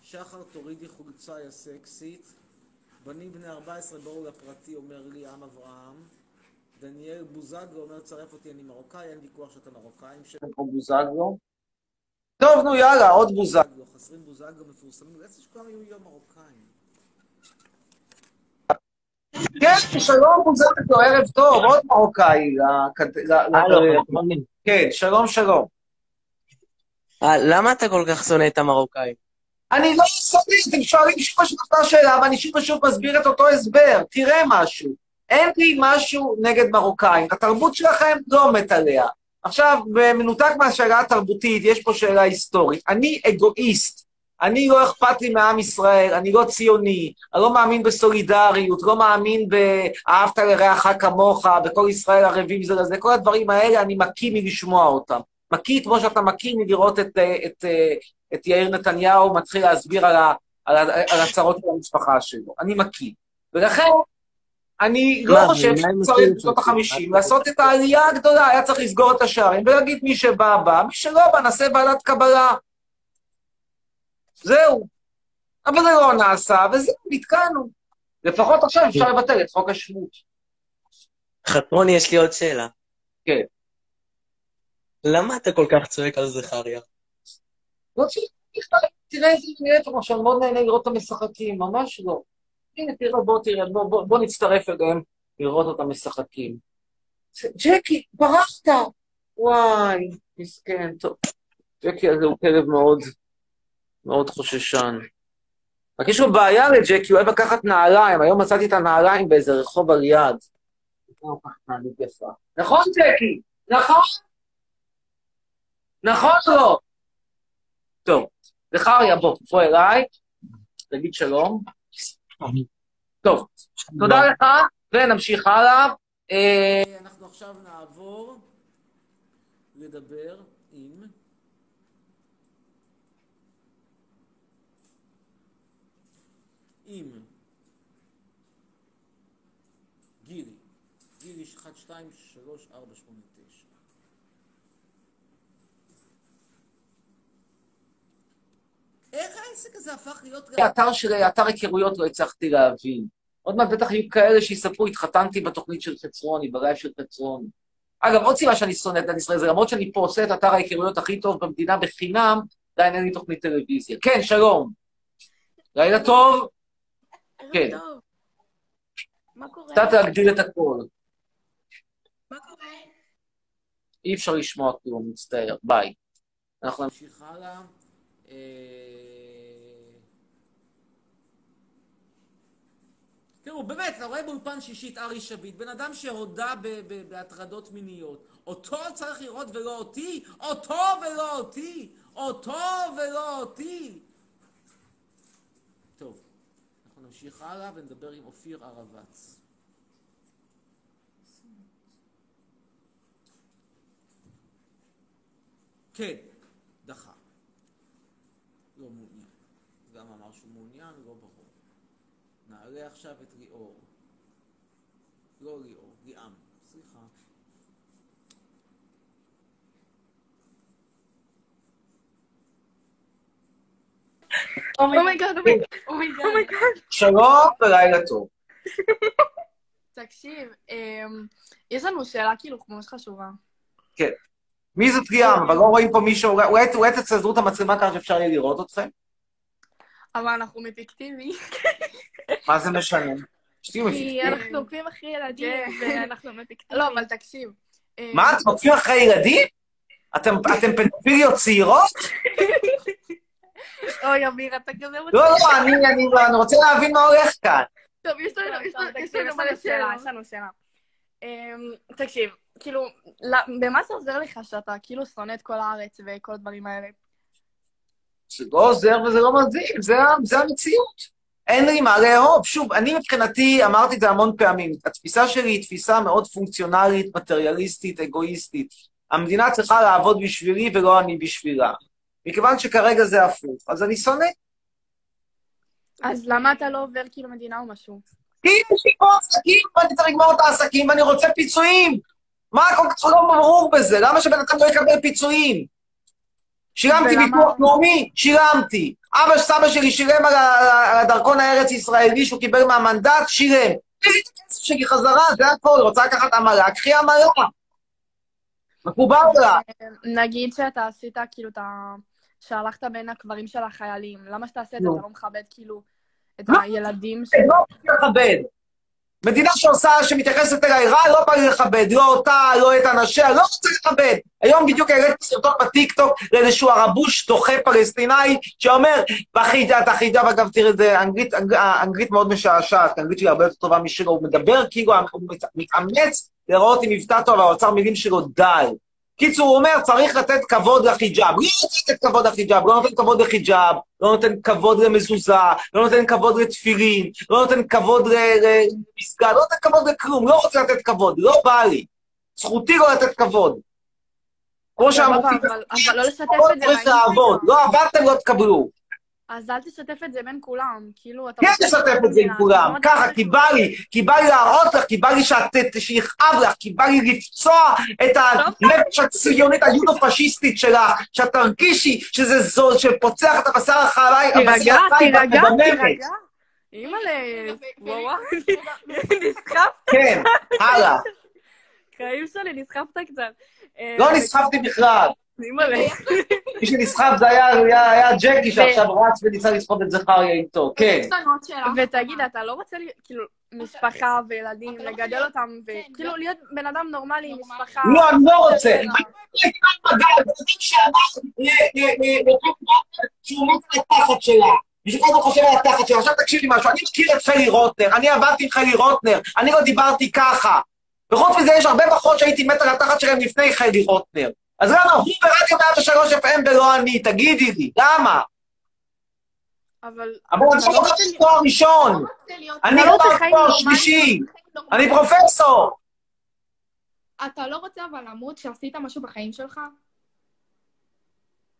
שחר תורידי חולצה יא סקסית, בנים בני 14 בואו לפרטי, אומר לי עם אברהם, דניאל בוזגלו אומר, צרף אותי, אני מרוקאי, אין ויכוח שאתה מרוקאי, שם פה בוזגלו. טוב, נו יאללה, עוד בוזגלו. חסרים בוזגלו מפורסמים, איזה שכולם יהיו יום מרוקאים. כן, שלום בוזגלו, ערב טוב, עוד מרוקאי. כן, שלום, שלום.
אה, למה אתה כל כך שונא את המרוקאים?
אני לא יסודי, אתם שואלים שוב ושוב אותה שאלה, ואני שוב ושוב מסביר את אותו הסבר. תראה משהו. אין לי משהו נגד מרוקאים. התרבות שלכם לא מת עליה. עכשיו, במנותק מהשאלה התרבותית, יש פה שאלה היסטורית. אני אגואיסט. אני לא אכפת לי מעם ישראל, אני לא ציוני, אני לא מאמין בסולידריות, לא מאמין ב"אהבת לרעך כמוך", בכל ישראל ערבים זה לזה, כל הדברים האלה, אני מקיא מלשמוע אותם. מקיא כמו שאתה מקיא מלראות את, את, אה, את יאיר נתניהו מתחיל להסביר על, ה, על, ה, על הצרות של המשפחה שלו. אני מקיא. ולכן, אני לא חושב שצריך בשנות? החמישים לעשות את העלייה הגדולה, היה צריך לסגור את השערים ולהגיד מי שבא, בא, מי שלא בא, נעשה ועדת קבלה. זהו. אבל זה לא נעשה, וזהו, נתקענו. לפחות עכשיו אפשר לבטל את חוק השבות.
חתרוני, יש לי עוד שאלה.
כן.
למה אתה כל כך צועק על זכריה?
לא צריך בכלל, תראה איזה נראית עכשיו, מאוד נהנה לראות את המשחקים, ממש לא. הנה, תראה, בוא תראה, בוא, בוא, בוא נצטרף אליהם לראות אותם משחקים. זה- ג'קי, ברחת! וואי, מסכן, טוב. ג'קי הזה הוא כלב מאוד, מאוד חוששן. רק יש לו בעיה לג'קי, הוא אוהב לקחת נעליים. היום מצאתי את הנעליים באיזה רחוב על יד. נכון, ג'קי? נכון? נכון או לא? טוב, זכריה, בוא, בוא אליי, תגיד שלום. טוב, תודה לך, ונמשיך הלאה. אה, אנחנו עכשיו נעבור לדבר עם... עם גילי. גילי 1, 2, 3, 4, 8, 9. איך העסק הזה הפך להיות... האתר שלי, אתר היכרויות לא הצלחתי להבין. עוד מעט בטח יהיו כאלה שיספרו, התחתנתי בתוכנית של חצרוני, בלייב של חצרוני. אגב, עוד סיבה שאני שונא את מדינת ישראל, זה למרות שאני פה עושה את אתר ההיכרויות הכי טוב במדינה בחינם, עדיין אין לי תוכנית טלוויזיה. כן, שלום. לילה טוב. כן.
מה קורה?
קצת להגדיל את הקול.
מה קורה?
אי אפשר לשמוע כלום, מצטער. ביי. אנחנו נמשיך הלאה. אה, תראו, באמת, אתה רואה באולפן שישי את ארי שביט, בן אדם שהודה בהטרדות מיניות. אותו צריך לראות ולא אותי? אותו ולא אותי? אותו ולא אותי? טוב, אנחנו נמשיך הלאה ונדבר עם אופיר ערבץ. כן, דחה. לא מעוניין. גם אמר שהוא מעוניין, לא ברור. נעלה עכשיו את ליאור. לא ליאור, ליאם. סליחה.
oh my God, oh my God.
שלום ולילה טוב.
תקשיב, אמ, יש לנו שאלה כאילו ממש חשובה.
כן. מי זאת ליאם? אבל לא רואים פה מישהו, אולי- תצדרו את המצלמה ככה שאפשר יהיה לראות אתכם?
אבל אנחנו מפיקטיבי.
מה זה משנה?
כי. אנחנו עוקבים אחרי ילדים, ואנחנו מפיקטיביים. לא, אבל תקשיב. אה,
מה, אתם עוקבים אחרי ילדים? אתם פדופיליות צעירות?
אוי, אמיר, אתה כזה מצחיק.
לא, לא, אני רוצה להבין מה הולך כאן.
טוב, יש לנו, יש לנו, יש לנו מלא שאלה, יש לנו שאלה. אמ, תקשיב, כאילו, במה זה עוזר לך שאתה כאילו שונא את כל הארץ וכל הדברים האלה?
זה לא עוזר וזה לא מזיק, זה המציאות. אין לי מה לאהוב. שוב, אני מבחינתי, אמרתי את זה המון פעמים, התפיסה שלי היא תפיסה מאוד פונקציונלית, מטריאליסטית, אגואיסטית. המדינה צריכה לעבוד בשבילי ולא אני בשבילה. מכיוון שכרגע זה הפוך, אז אני שונא.
אז למה אתה לא עובר כאילו מדינה או משהו?
כי יש לי פה עסקים ואני צריך לגמור את העסקים ואני רוצה פיצויים. מה כל כך לא ברור בזה? למה שבן אדם לא יקבל פיצויים? שילמתי ביטוח לאומי? שילמתי. אבא סבא שלי שילם על על הדרכון הארץ-ישראלי שהוא קיבל מהמנדט? שילם. תביא את הכסף שלי חזרה, זה הכל. רוצה לקחת עמלה? קחי עמלה. מקובל לה.
נגיד שאתה עשית כאילו את ה... שהלכת בין הקברים של החיילים, למה שתעשה את זה? אתה לא מכבד כאילו את. הילדים
זה לא לכבד. מדינה שעושה, שמתייחסת אליי רע, לא בא לי לכבד. לא אותה, לא את אנשיה, לא רוצה לכבד. היום בדיוק העליתי סרטון בטיקטוק לאיזשהו ערבוש דוחה פלסטיני, שאומר, בחיג'אב, החיג'אב, אגב, תראה, זה אנגלית, אנג- אנגלית מאוד משעשעת, האנגלית שלי הרבה יותר טובה משלו, הוא מדבר כאילו, הוא מת- מתאמץ להראות עם מבטא טוב, האוצר מילים שלו דל. קיצור, הוא אומר, צריך לתת כבוד לחיג'אב. מי רוצה לתת כבוד לחיג'אב? לא נותן כבוד לחיג'אב, לא נותן כבוד למזוזה, לא נותן כבוד לתפילין, לא נותן כבוד למסגד, לא נותן כבוד לכלום, לא רוצה לתת כבוד, לא בא לי. זכותי לא לתת כבוד. כמו שאמרתי,
אבל לא לשתף את זה.
לעבוד, לא עבדתם, לא תקבלו.
אז אל תשתף את זה בין כולם, כאילו, אתה...
כן, תשתף את זה עם כולם,
אתה
ככה, כי בא לי, כי בא לי להראות לך, כי בא לי שאת- שיכאב לך, כי בא לי לפצוע את הנפש הציונית היודו-פשיסטית שלך, שאת תרגישי שזה זו שפוצח את הבשר החי,
תירגע, תירגע. תירגע. אימא'לה, וואו, נסחפת.
כן, הלאה.
חיים שלי, נסחפת קצת. אה,
לא נסחפתי בכלל. מי שנסחב זה היה, ג'קי שעכשיו רץ וניסה לסחוב את זכריה איתו, כן.
ותגיד, אתה לא רוצה, כאילו, משפחה וילדים, לגדל אותם, וכאילו להיות בן אדם נורמלי עם משפחה.
לא, אני לא רוצה. על התחת שלה. מישהו כל הזמן חושב על התחת שלה. עכשיו תקשיב לי משהו, אני מכיר את חלי רוטנר, אני עבדתי עם חלי רוטנר, אני לא דיברתי ככה. וחוץ מזה יש הרבה פחות שהייתי מת על התחת שלהם לפני חלי רוטנר. אז למה הוא ברדיו 103 FM ולא אני? תגידי לי, למה?
אבל...
אבל אני לא רוצה תואר ראשון. אני
לא
לא
רוצה
תואר? שלישי. אני פרופסור.
אתה לא רוצה אבל למות שעשית משהו בחיים שלך?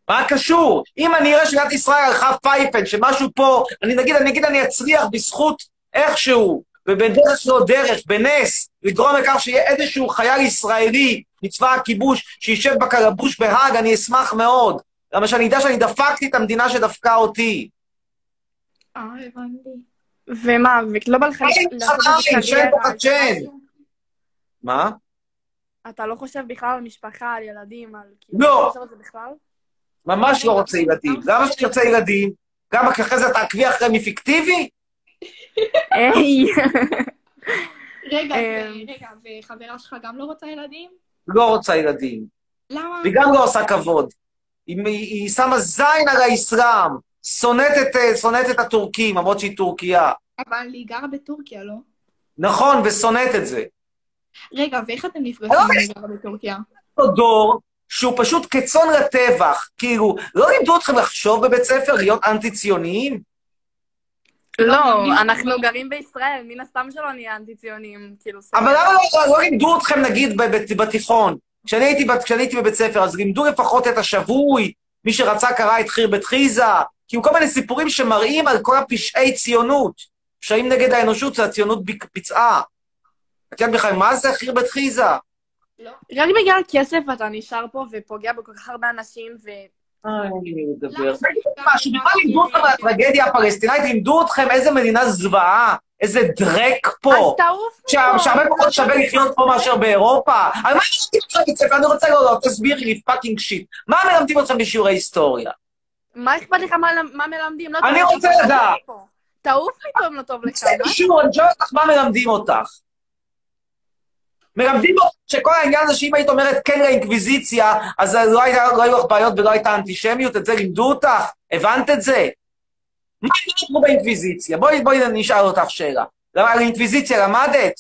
מה קשור? אם אני אראה שמדינת ישראל הלכה פייפן, שמשהו פה, אני נגיד, אני אגיד, אני אצליח בזכות איכשהו, ובדרך לא דרך, בנס, לגרום לכך שיהיה איזשהו חייל ישראלי מצבא הכיבוש, שישב בקלבוש בהאג, אני אשמח מאוד. למה שאני אדע שאני דפקתי את המדינה שדפקה אותי.
אה, הבנתי.
ומה, ולא בא לך.
מה?
אתה לא חושב בכלל על משפחה, על ילדים, על... כאילו,
לא.
אתה בכלל?
ממש לא רוצה ילדים. למה שאני רוצה ילדים? גם אחרי זה תעקבי אחרי מי פיקטיבי?
היי.
רגע,
אמ.
ו- רגע, וחברה שלך גם לא רוצה ילדים?
לא רוצה ילדים.
למה?
והיא גם לא עושה כבוד. היא, שמה זין על האסלאם, שונאת את, אה, שונאת את הטורקים, למרות שהיא טורקיה.
אבל היא גרה בטורקיה, לא?
נכון, ושונאת את זה.
רגע, ואיך אתם נפגשים
לא,
אם היא גרה בטורקיה?
אותו דור שהוא פשוט כצאן לטבח. כאילו, לא לימדו אתכם לחשוב בבית ספר, להיות אנטי-ציוניים?
לא, אנחנו גרים בישראל, מן הסתם שלא נהיה אנטי-ציונים, כאילו...
אבל למה לא, לא לימדו אתכם, נגיד, בתיכון? כשאני הייתי, בת- כשאני הייתי בבית ספר, אז לימדו לפחות את השבוי, מי שרצה קרא את חירבת חיזה, כאילו כל מיני סיפורים שמראים על כל הפשעי ציונות. פשעים נגד האנושות שהציונות ביצעה. את יודעת בכלל מה זה חירבת חיזה?
רק בגלל כסף אתה נשאר פה ופוגע בכל כך הרבה אנשים, ו...
משהו, בכלל לימדו אתכם על הטרגדיה הפלסטינאית, לימדו אתכם איזה מדינה זוועה, איזה דרק פה.
אז תעוף
שה- שהרבה פחות שווה לחיות פה מאשר באירופה. על מה מלמדים אתכם בבית ספר? אני רוצה לא, לא, תסבירי לי fucking shit. מה מלמדים אתכם בשיעורי היסטוריה?
מה אכפת לך מה, מלמדים? לא
אני רוצה לדעת.
תעוף לי טוב, לא טוב לך.
זה קשור, אני שואל אותך מה מלמדים אותך. מלמדים אותך שכל העניין הזה שאם היית אומרת כן לאינקוויזיציה, אז לא, היה, לא היו לך בעיות ולא הייתה אנטישמיות, את זה לימדו אותך? הבנת את זה? מה לימדו באינקוויזיציה? בואי, בואי נשאל אותך שאלה. למה על אינקוויזיציה למדת?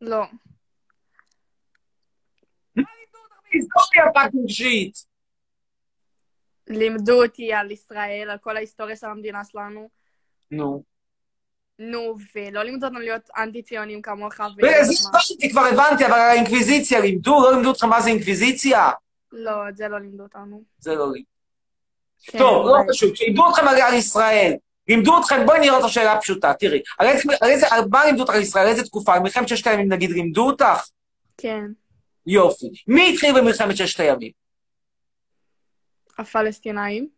לא.
היסטוריה fucking shit.
לימדו אותי על ישראל, על כל ההיסטוריה של המדינה שלנו.
נו.
נו, ולא לימדו אותנו להיות אנטי-ציונים כמוך.
וזה הבנתי, כבר הבנתי, אבל האינקוויזיציה לימדו? לא לימדו אותך מה זה אינקוויזיציה?
לא, את זה לא לימדו אותנו.
זה לא לימדו.
כן,
טוב, לא. חשוב, כשלימדו אתכם על, ישראל, לימדו אתכם, בואי נראה את השאלה הפשוטה, תראי, על איזה, על איזה, על מה לימדו אותך על ישראל, על איזה תקופה, על מלחמת ששת הימים נגיד לימדו אותך?
כן,
יופי. מי התחיל במלחמת ששת הימים?
הפלסטינאים.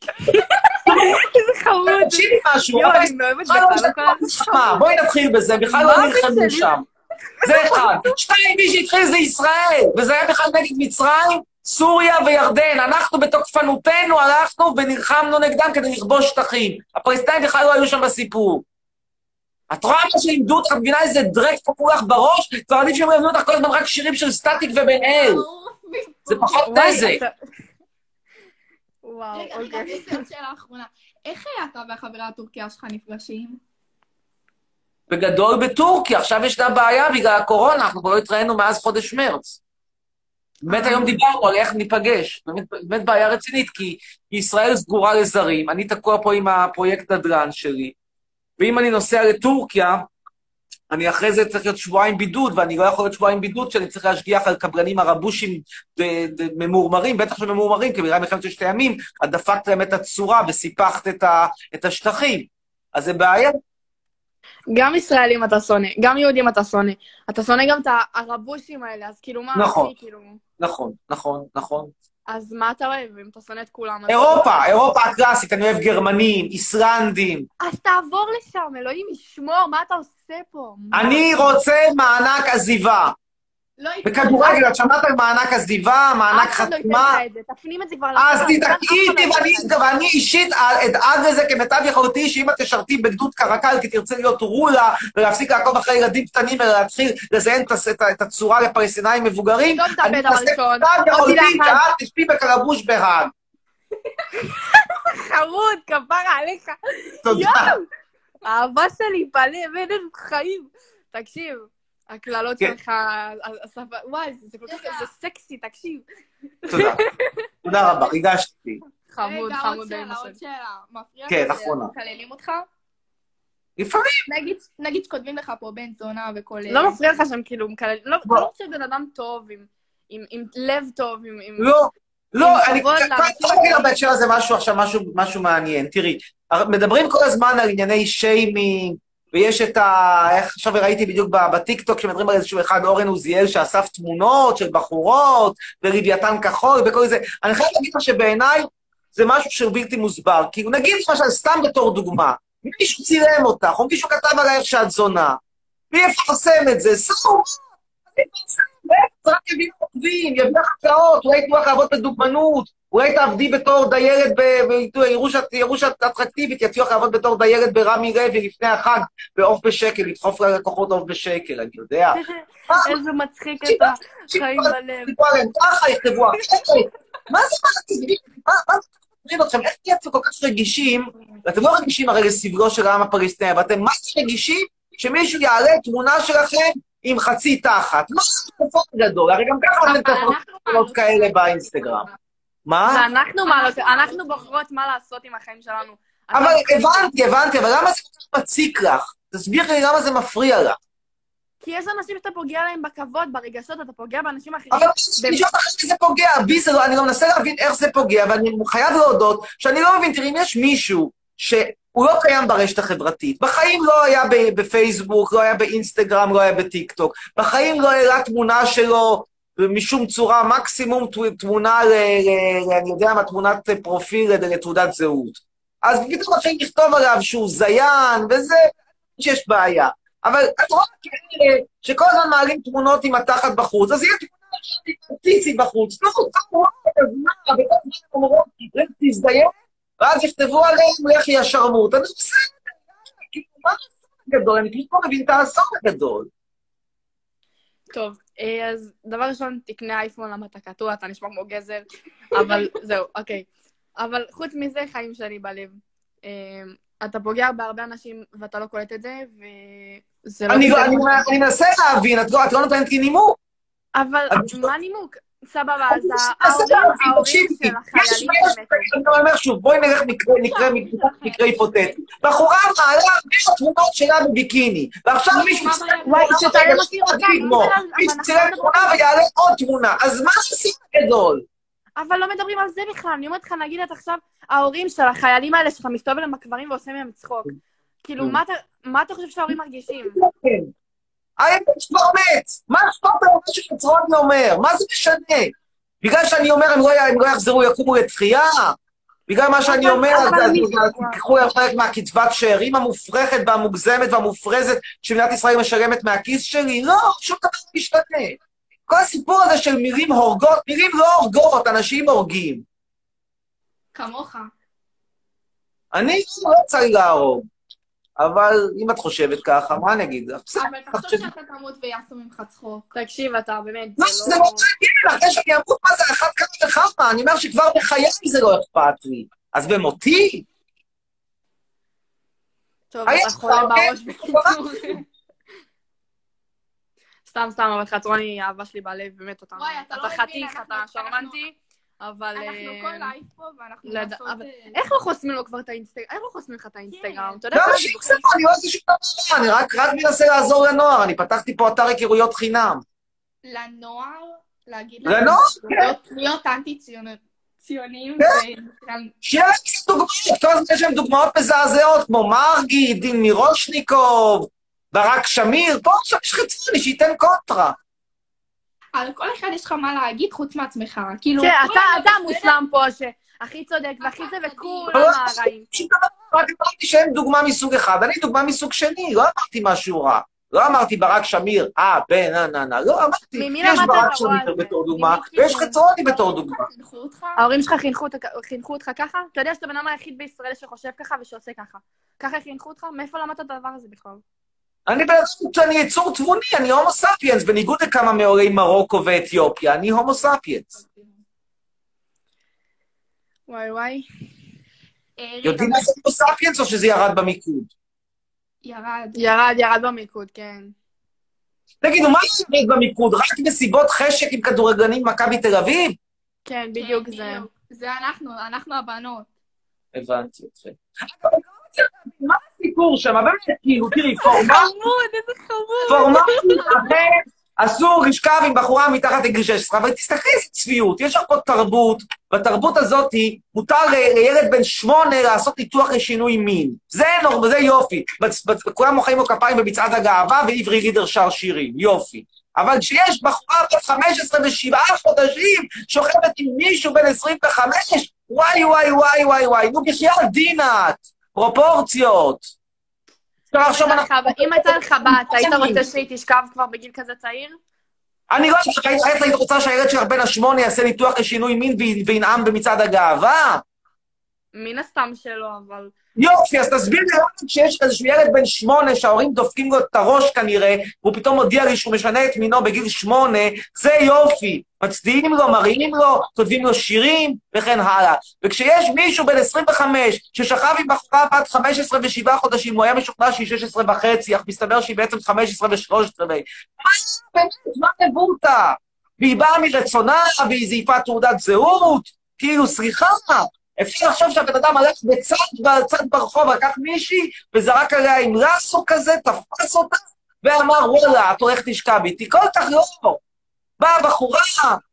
איזה חמוד.
תקשיבי משהו,
יואו,
אבל-
אני מאוהבת
לא
בך, לא.
מלחמה, בואי נתחיל בזה, בכלל לא נלחמו? שם. זה אחד. שתיים, מי שהתחיל זה ישראל, וזה היה בכלל נגד מצרים, סוריה וירדן. אנחנו בתוקפנותנו הלכנו ונלחמנו נגדם כדי לכבוש שטחים. הפלסטינים בכלל לא היו שם בסיפור. את רואה מה שלימדו אותך, מבינה איזה דרק פקעו לך בראש? כבר עדיף שהם ילמדו אותך כל הזמן רק שירים של סטטיק ובן אל. זה פחות נזק.
אתה- וואו,
רגע, רגע,
אוקיי.
יש לי עוד שאלה אחרונה. איך אתה והחברה הטורקיה שלך נפגשים?
בגדול בטורקיה, עכשיו ישנה בעיה בגלל הקורונה, אנחנו כבר לא התראינו מאז חודש מרץ. באמת היום דיברנו על איך ניפגש, באמת, באמת בעיה רצינית, כי ישראל סגורה לזרים, אני תקוע פה עם הפרויקט נדל"ן שלי, ואם אני נוסע לטורקיה, אני אחרי זה צריך להיות שבועיים בידוד, ואני לא יכול להיות שבועיים בידוד כשאני צריך להשגיח על קבלנים ד- ממורמרים, בטח שממורמרים, כי בגלל מלחמת ששת הימים, את דפקת להם את הצורה וסיפחת את, ה, את השטחים. אז זה בעיה.
גם ישראלים אתה שונא, גם יהודים אתה שונא. אתה שונא גם את הערבושים האלה, אז כאילו מה,
נכון.
אחי, כאילו...
נכון, נכון, נכון.
אז מה אתה אוהב אם אתה שונא את כולם?
אירופה, אירופה הקלאסית, אני אוהב גרמנים, איסלנדים.
אז תעבור לשם, אלוהים ישמור, מה אתה עושה פה?
אני רוצה מענק עזיבה.
לא.
בכדורגל, את שמעת על מענק עזיבה, מענק
לא
חתימה? אז. תדאגי איתי, ואני, ואני אישית אדאג לזה כמיטב יכולתי, שאם את תשרתי בגדוד קרקל, כי תרצה להיות רולה, ולהפסיק לעקוב אחרי ילדים קטנים, אלא להתחיל לזיין את, הצורה לפלסטינאים מבוגרים,
לא
אני אעשה
ראשון.
כמיטב יכולתי. שאת תשבי בקלבוש בהאג.
חמוד, כפרה עליך.
תודה.
אהבה שלי, בלב, אין לנו חיים. תקשיב, הקללות
כן.
שלך, השפה, וואי, זה כל כך, זה סקסי, תקשיב.
תודה. תודה רבה, ריגשתי.
חמוד,
רגע,
חמוד
עוד שאלה, עוד. שאלה. מפריע
כן, אחרונה.
שמקללים אותך?
לפעמים.
נגיד, נגיד שכותבים לך פה בן זונה וכל...
לא מפריע לך שהם כאילו מקללים, לא, אתה לא חושב בן אדם טוב, עם- עם עם לב טוב, עם... עם-
לא, לא, אני רוצה להגיד לך בהקשר הזה משהו עכשיו, משהו, משהו מעניין. תראי, מדברים כל הזמן על ענייני שיימינג, ויש את ה... איך עכשיו ראיתי בדיוק בטיקטוק, שמדברים על איזשהו אחד, אורן עוזיאל, שאסף תמונות של בחורות, ולוויתן כחול, וכל זה. אני חייב להגיד לך שבעיניי זה משהו שהוא בלתי מוסבר. כאילו, נגיד למשל, סתם בתור דוגמה, מישהו צילם אותך, או מישהו כתב עלייך שאת זונה, ויפרסם את זה, סוף. זה רק יביא עוקבים, יביא הצעות, אולי ייתנו לך לעבוד בדוגמנות, אולי תעבדי בתור דיירת בירושת אטרקטיבית, יציעו לך לעבוד בתור דיירת ברמי רבי לפני החג, בעוף בשקל, לדחוף ללקוחות עוף בשקל, אני יודע.
איזה מצחיק אתה, חיים בלב.
ככה, יכתבו. מה זה מה זה? מה מה זה מטריד אתכם? איך תהייתם כל כך רגישים? ואתם לא רגישים הרי לסבלו של העם הפלסטיני, אבל אתם מה זה רגישים שמישהו יעלה תמונה שלכם עם חצי תחת? מה זה כפות גדול? הרי גם ככה אתם תמונות כאלה באינסטגרם. מה?
ואנחנו מעלות, אנחנו בוחרות מה לעשות עם החיים שלנו.
אבל הבנתי, הבנתי, אבל למה זה כל כך מציק לך? תסביר לי למה זה מפריע לך.
כי יש אנשים שאתה פוגע להם בכבוד, ברגשות, אתה פוגע באנשים אחרים.
אבל אני שואל אותך איך זה פוגע, בי זה לא, אני גם מנסה להבין איך זה פוגע, ואני חייב להודות שאני לא מבין, תראי, אם יש מישהו שהוא לא קיים ברשת החברתית, בחיים לא היה בפייסבוק, לא היה באינסטגרם, לא היה בטיקטוק, בחיים לא העלה תמונה שלו משום צורה, מקסימום תמונה, ל, ל, אני יודע מה, תמונת פרופיל לתעודת זהות. אז פתאום מתחילים לכתוב עליו שהוא זיין, וזה, שיש בעיה. אבל את רואה כאלה שכל הזמן מעלים תמונות עם התחת בחוץ, אז יהיה תמונה של ציצי בחוץ. נו, תמונה, אז מה, וכל הזמן אומרות, לך תזדיין, ואז יכתבו עליהם, לך היא השרמוט. אני בסדר, מה האסון הגדול? אני פשוט לא מבין את האסון הגדול.
טוב, אה, אז דבר ראשון, תקנה אייפון, למה אתה קטוע, אתה נשמע כמו גזר, אבל זהו, אוקיי. אבל חוץ מזה, חיים שלי בלב. אה, אתה פוגע בהרבה אנשים ואתה לא קולט את זה, וזה לא...
אני לא- מנסה להבין, את לא את לא נותנת לי נימוק.
אבל
אני-
מה הנימוק? סבבה, אז ההורים של
יש
החיילים.
אני אומר שוב, בואי נלך מקרה, היפותטי. בחורה מעלה הרבה תמונות שלה בביקיני, ועכשיו מישהו? תמונה, תגידי,
לא
תמונה ויעלה עוד תמונה, אז מה עושים גדול?
אבל לא מדברים על זה בכלל, אני אומרת לך, נגיד את עכשיו, ההורים של החיילים האלה שאתה מסתובב אליהם בקברים ועושה מהם צחוק. כאילו, אתה- מה אתה חושב שההורים מרגישים?
האמת כבר מת, מה אכפת לנו מה שחצרוני אומר? מה זה משנה? בגלל שאני אומר הם לא הם לא יחזרו, יקומו לתחייה? בגלל מה שאני אומר, אז תיקחו חלק מהקצבת שאירים המופרכת והמוגזמת והמופרזת שמדינת ישראל משלמת מהכיס שלי? לא, שום דבר לא משתנה. כל הסיפור הזה של מילים הורגות, מילים לא הורגות, אנשים הורגים.
כמוך.
אני לא לי להרוג. אבל אם את חושבת ככה, מה אני אגיד לך? בסדר,
אבל תחשוב שאתה תמות ויעשו ממך צחוק.
תקשיב, אתה באמת,
לא, זה לא מעניין, אחרי שאני אמות, מה זה אחת כמה וכמה? אני אומר שכבר בחיי זה לא אכפת לי. אז במותי?
טוב,
היה
אתה חולה
לך,
בראש? בקיצור. סתם, סתם, אבל חצרוני אהבה שלי בלב, באמת, אתה חתיך, אתה שרמנטי, אבל...
אנחנו
אה,
כל לייב פה ואנחנו לעשות...
אבל-
אה,
איך לא חוסמים לו כבר את האינסטגרם? איך לא חוסמים לך את האינסטגרם? אתה יודע
שיחסמו? אני לא עושה שום דבר, אני רק מנסה לעזור לנוער, אני פתחתי פה אתר היכרויות חינם.
לנוער, להגיד
לנוער,
להיות- להיות אנטי-ציונים,
כן. שיהיה להם קצת דוגמאות, כל הזמן יש להם דוגמאות מזעזעות, כמו מרגי, דין מירושניקוב, ברק שמיר, פה עכשיו יש חצרוני שייתן קונטרה.
על כל אחד יש לך מה להגיד חוץ מעצמך. כאילו,
כן, אתה-. המושלם פה, שהכי צודק והכי זה, וכולם
לא
הרעים.
רק אמרתי שהם דוגמה מסוג אחד, אני דוגמה מסוג שני, לא אמרתי משהו רע. לא אמרתי ברק שמיר, אה, בן, נה, נה, נה. לא, אמרתי, יש ברק שמיר? בתור דוגמה? ויש חצרוני בתור דוגמה.
ההורים שלך חינכו אותך- חינכו אותך ככה? אתה יודע שאתה הבן אדם היחיד בישראל שחושב ככה ושעושה ככה. ככה חינכו אותך? מאיפה למדת את הדבר הזה בכלל?
אני בעצם, אני יצור תבוני, אני הומו ספיאנס, בניגוד לכמה מעולי מרוקו ואתיופיה, אני הומו ספיאנס.
וואי וואי.
יודעים מה זה הומו ספיאנס או שזה ירד במיקוד?
ירד.
ירד, ירד במיקוד, כן.
תגידו, מה ירד במיקוד? רק מסיבות חשק עם כדורגלנים במכבי תל אביב?
כן, בדיוק זה.
זה אנחנו, אנחנו הבנות.
הבנתי אתכם. מה הסיפור שם? באמת, כאילו, תראי, פורמט...
חמוד, איזה חמוד.
פורמט, לכן אסור לשכב עם בחורה מתחת לגיל 16, אבל תסתכלי איזה צביעות, יש לך פה תרבות, בתרבות הזאת מותר לילד בן שמונה לעשות ניתוח לשינוי מין. זה נורא, זה יופי. כולם מוחאים לו כפיים במצעד הגאווה, ועברי לידר שר שירים, יופי. אבל כשיש בחורה בת 15 ושבעה חודשים שוכבת עם מישהו בן 25, וואי וואי וואי וואי וואי, נו בחייאת דינאט, פרופורציות.
אם הייתה לך- בת, היית רוצה שהיא תשכב כבר בגיל כזה צעיר?
אני לא יודעת, היית- רוצה שהילד שלך בן השמונה יעשה ניתוח לשינוי מין וי- וינאם במצעד הגאווה?
מן הסתם שלא, אבל...
יופי, אז תסביר לי למה כשיש איזשהו ילד בן שמונה שההורים דופקים לו את הראש כנראה, והוא פתאום מודיע לי שהוא משנה את מינו בגיל שמונה, זה יופי. מצדיעים לו, מרימים לו, כותבים לו שירים, וכן הלאה. וכשיש מישהו בן 25 ששכב עם בחורה בת 15 ושבעה חודשים, הוא היה משוכנע שהיא 16 וחצי, אך מסתבר שהיא בעצם 15 ו-13. מה, באמת, מה נבוטה? והיא באה מרצונה, והיא זייפה תעודת זהות, כאילו, סליחה, אפשר לחשוב שהבן אדם הלך בצד, בצד ברחוב, לקח מישהי, וזרק עליה עם רסו כזה, תפס אותה, ואמר, וואלה, את הולכת לשכב איתי. כל כך לא. באה בחורה,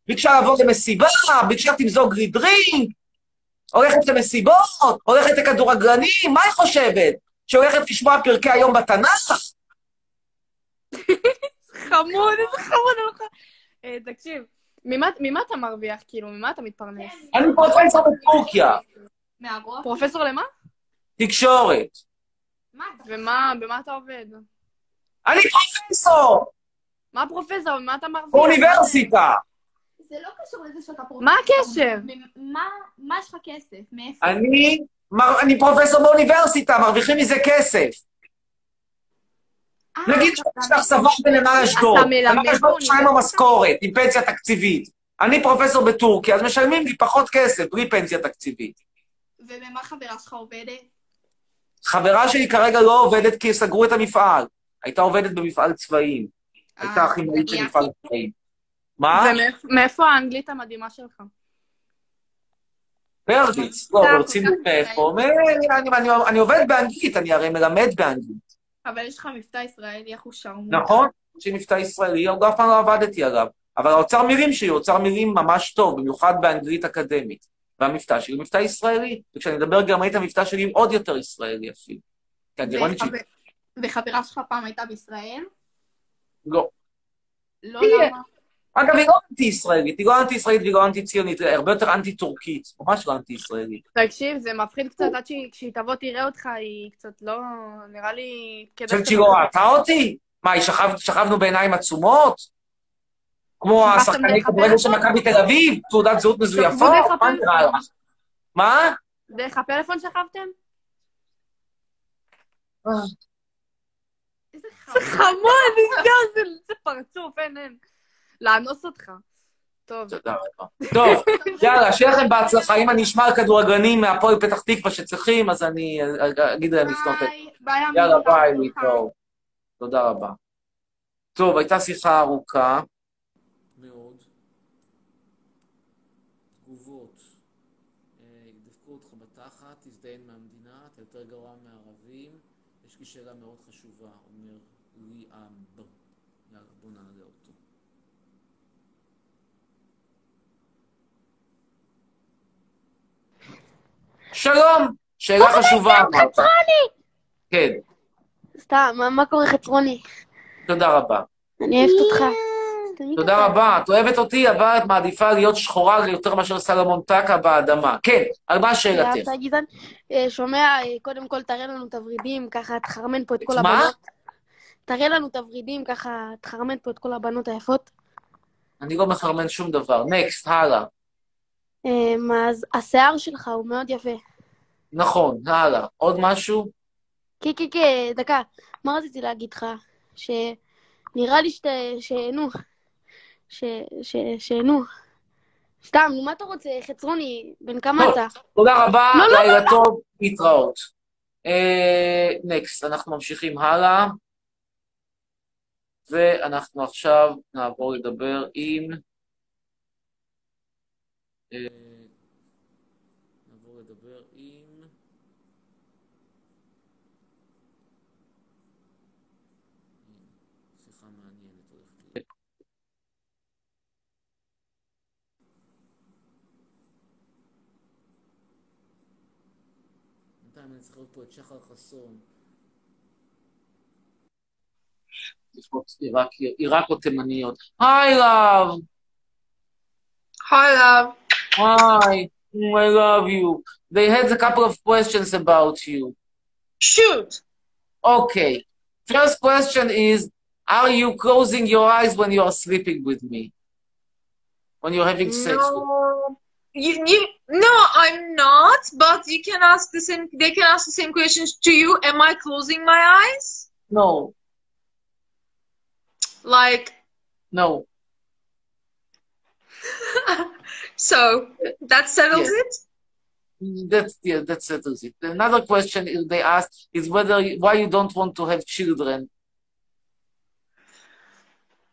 ביקשה לבוא למסיבה, ביקשה תמזוג לי דרינק, הולכת למסיבות, הולכת לכדורגלנים, מה היא חושבת? שהולכת לשמוע פרקי היום בתנ"ך?
חמוד, איזה חמוד. אה, תקשיב, ממה ממה אתה מרוויח, כאילו? ממה אתה מתפרנס?
אני פרופסור בטורקיה,
מהראש?
פרופסור למה?
תקשורת.
ומה, במה אתה עובד?
אני פרופסור!
מה פרופסור? במה אתה מרוויח?
באוניברסיטה.
זה לא קשור לזה שאתה פרופסור.
מה הקשר?
מה, מה יש לך כסף? מאיפה?
אני פרופסור באוניברסיטה, מרוויחים מזה כסף. נגיד שיש לך סבבה בנמל אשדוד, נמל אשדוד משלם לו? משכורת עם פנסיה תקציבית. אני פרופסור בטורקיה, אז משלמים לי פחות כסף, בלי פנסיה תקציבית.
ובמה חברה שלך עובדת?
חברה שלי כרגע לא עובדת כי סגרו את המפעל. הייתה עובדת במפעל צבעים. הייתה כימאית של מפעל צבעים. מה?
ומאיפה האנגלית המדהימה שלך?
פרדיס. לא, ברצינות מאיפה? אני עובד באנגלית, אני הרי מלמד באנגלית.
אבל יש לך מבטא ישראלי, איך הוא שרמוט.
נכון? יש לי מבטא ישראלי, אף פעם לא עבדתי עליו. אבל האוצר מילים שלי הוא אוצר מילים ממש טוב, במיוחד באנגלית אקדמית. והמבטא שלי הוא מבטא ישראלי. וכשאני מדבר גרמנית, המבטא שלי הוא עוד יותר ישראלי אפילו. כי הגרמנית שלי...
וחבר- וחברה שלך פעם הייתה בישראל?
לא.
לא. למה?
אגב, היא לא אנטי-ישראלית, היא לא אנטי-ישראלית והיא לא אנטי-ציונית, היא הרבה יותר אנטי-טורקית, ממש לא אנטי-ישראלית.
תקשיב, זה מפחיד קצת עד שהיא- תבוא תראה אותך, היא קצת לא... נראה לי...
חושבת שהיא לא ראתה אותי? מה, שכבנו בעיניים עצומות? כמו
שכבתם
השחקני
דרך
כדורגל של? מכבי תל אביב? תעודת זהות מזויפות? מה נראה. לך? מה?
דרך הפלאפון שכבתם?
איזה
זה חמוד, איזה- זה זה פרצוף, אין, אין. לאנוס אותך. טוב.
תודה רבה. טוב, יאללה, שיהיה לכם בהצלחה. אם אני אשמע על כדורגלנים מהפועל פתח תקווה שצריכים, אז אני אגיד להם לפנות את...
ביי, ביי,
יאללה. ביי, להתראות. תודה רבה. טוב, הייתה שיחה ארוכה. מאוד. תגובות. אה, ידפקו אותך בתחת, תזדיין מהמדינה, אתה יותר גרוע מערבים. יש לי שאלה מאוד חשובה, אומר לי אב. יאללה, בוא נעלה אותו. שלום! שאלה חשובה אמרת. כן,
סתם, מה- מה קורה חצרוני?
תודה רבה.
אני אוהבת אותך.
תודה רבה. את אוהבת אותי, אבל את מעדיפה להיות שחורה יותר מאשר סלומון טקה באדמה. כן, על מה שאלתך?
אתה גזען. אה, שומע, אה, קודם כל תראה לנו את הוורידים, ככה תחרמן פה את כל
מה?
הבנות. תראה לנו את הוורידים, ככה תחרמן פה את כל הבנות היפות.
אני לא מחרמן שום דבר. נקסט, הלאה.
אמ, אז השיער שלך הוא מאוד יפה.
נכון, הלאה. עוד משהו?
כן, כן, כן, דקה. מה רציתי להגיד לך? שנראה לי שאתה... שנו. ש... ש... שנו. סתם, מה אתה רוצה? חצרוני, בן כמה
טוב,
אתה?
תודה רבה,
לא, לא, לא,
לילה
לא.
טוב, להתראות. נקסט, אנחנו ממשיכים הלאה. ואנחנו עכשיו נעבור לדבר עם... אה, נעבור לדבר עם... שיחה מעניינת הולכת להיות. בינתיים אני צריך לראות פה את שחר חסון. לפחות עיראקי- עיראק או תימניות. היי love!
Hi, love.
Hi! I love you. They had a couple of questions about you.
Shoot!
Okay. First question is, are you closing your eyes when you are sleeping with me? When you're having sex with me?
No, you, you, no, I'm not. But you can ask the same. They can ask the same questions to you. Am I closing my eyes?
No.
Like
No.
so? That settles
Yeah.
it.
That's yeah, that settles it. Another question is they asked is whether why you don't want to have children.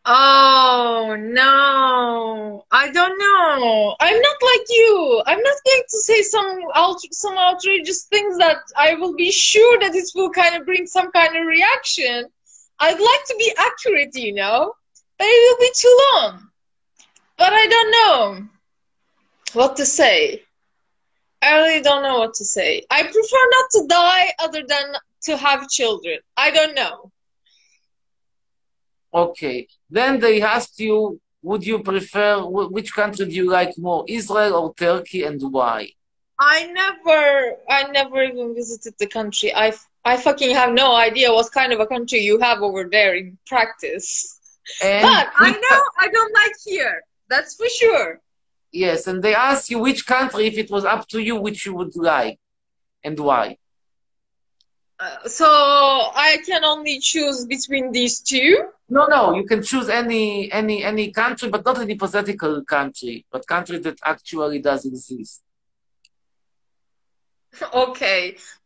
Oh no, I don't know. I'm not like you. I'm not going to say some out- some outrageous things that I will be sure that it will kind of bring some kind of reaction. I'd like to be accurate, you know, but it will be too long. But I don't know what to say. I really don't know what to say. I prefer not to die other than to have children. I don't know.
Okay. Then they asked you, would you prefer which country do you like more, Israel or Turkey, and why?
I never, I never even visited the country. I, I fucking have no idea what kind of a country you have over there in practice.
And
But I know I don't like here. That's for sure.
Yes, and they asked you which country, if it was up to you, which you would like, and why.
Uh, so I can only choose between these two.
No, no, you can choose any any any country, but not an hypothetical country, but country that actually does exist.
Okay,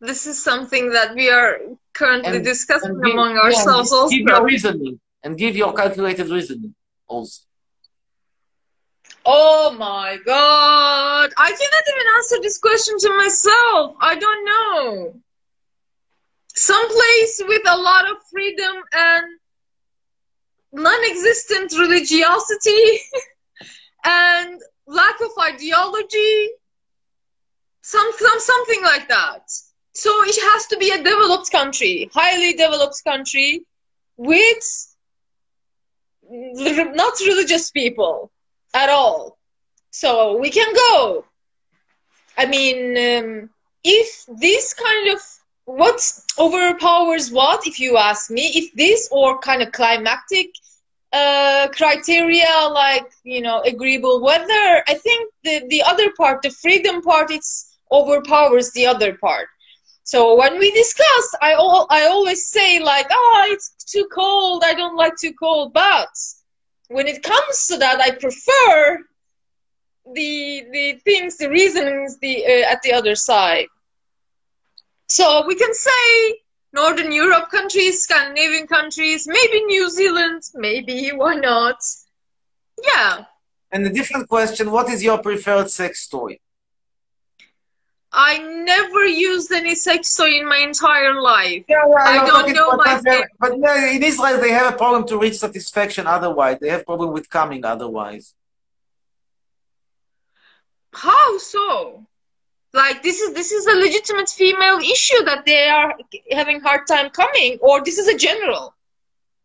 this is something that we are currently
And-
discussing
and give-
among
yeah,
ourselves also.
Give your reasoning and give your calculated reasoning also.
Oh my god. I cannot even answer this question to myself. I don't know. Some place with a lot of freedom and non-existent religiosity and lack of ideology. Some, some something like that. So it has to be a developed country, highly developed country with not religious people at all. So we can go. I mean, um, if this kind of what overpowers what, if you ask me, if this or kind of climactic uh, criteria like you know agreeable weather, I think the the other part, the freedom part, it's overpowers the other part. So when we discuss, I al- I always say like, oh, it's too cold. I don't like too cold. But when it comes to that, I prefer the the things, the reasons, the uh, at the other side. So we can say Northern Europe countries, Scandinavian countries, maybe New Zealand, maybe why not? Yeah,
And a different question, what is your preferred sex toy?
I never used any sex toy in my entire life. I
I'm
don't know my
But no, in Israel, they have a problem to reach satisfaction otherwise. They have problem with coming otherwise.
How so? Like this is this is a legitimate female issue that they are having hard time coming, or this is a general.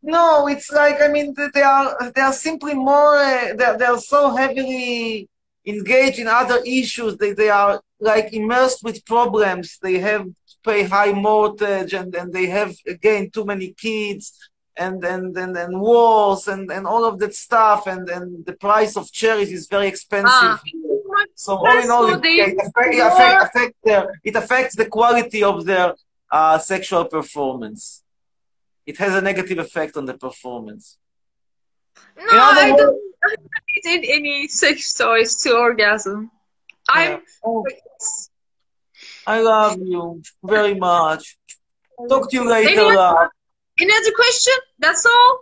No, it's like I mean they- are they are simply more they they are so heavily engaged in other issues. They they are like immersed with problems. They have to pay high mortgage and and they have again too many kids. and and and, and wars and, and all of that stuff and, and the price of cherries is very expensive.
Ah.
So all in all, it, it, affect, it, affect, affect their, it affects the quality of their uh, sexual performance. It has a negative effect on the performance.
No, I
words-
I don't need any sex toys to orgasm. I'm.
I love you very much. Talk to you later,
Any,
love.
any other question? That's all?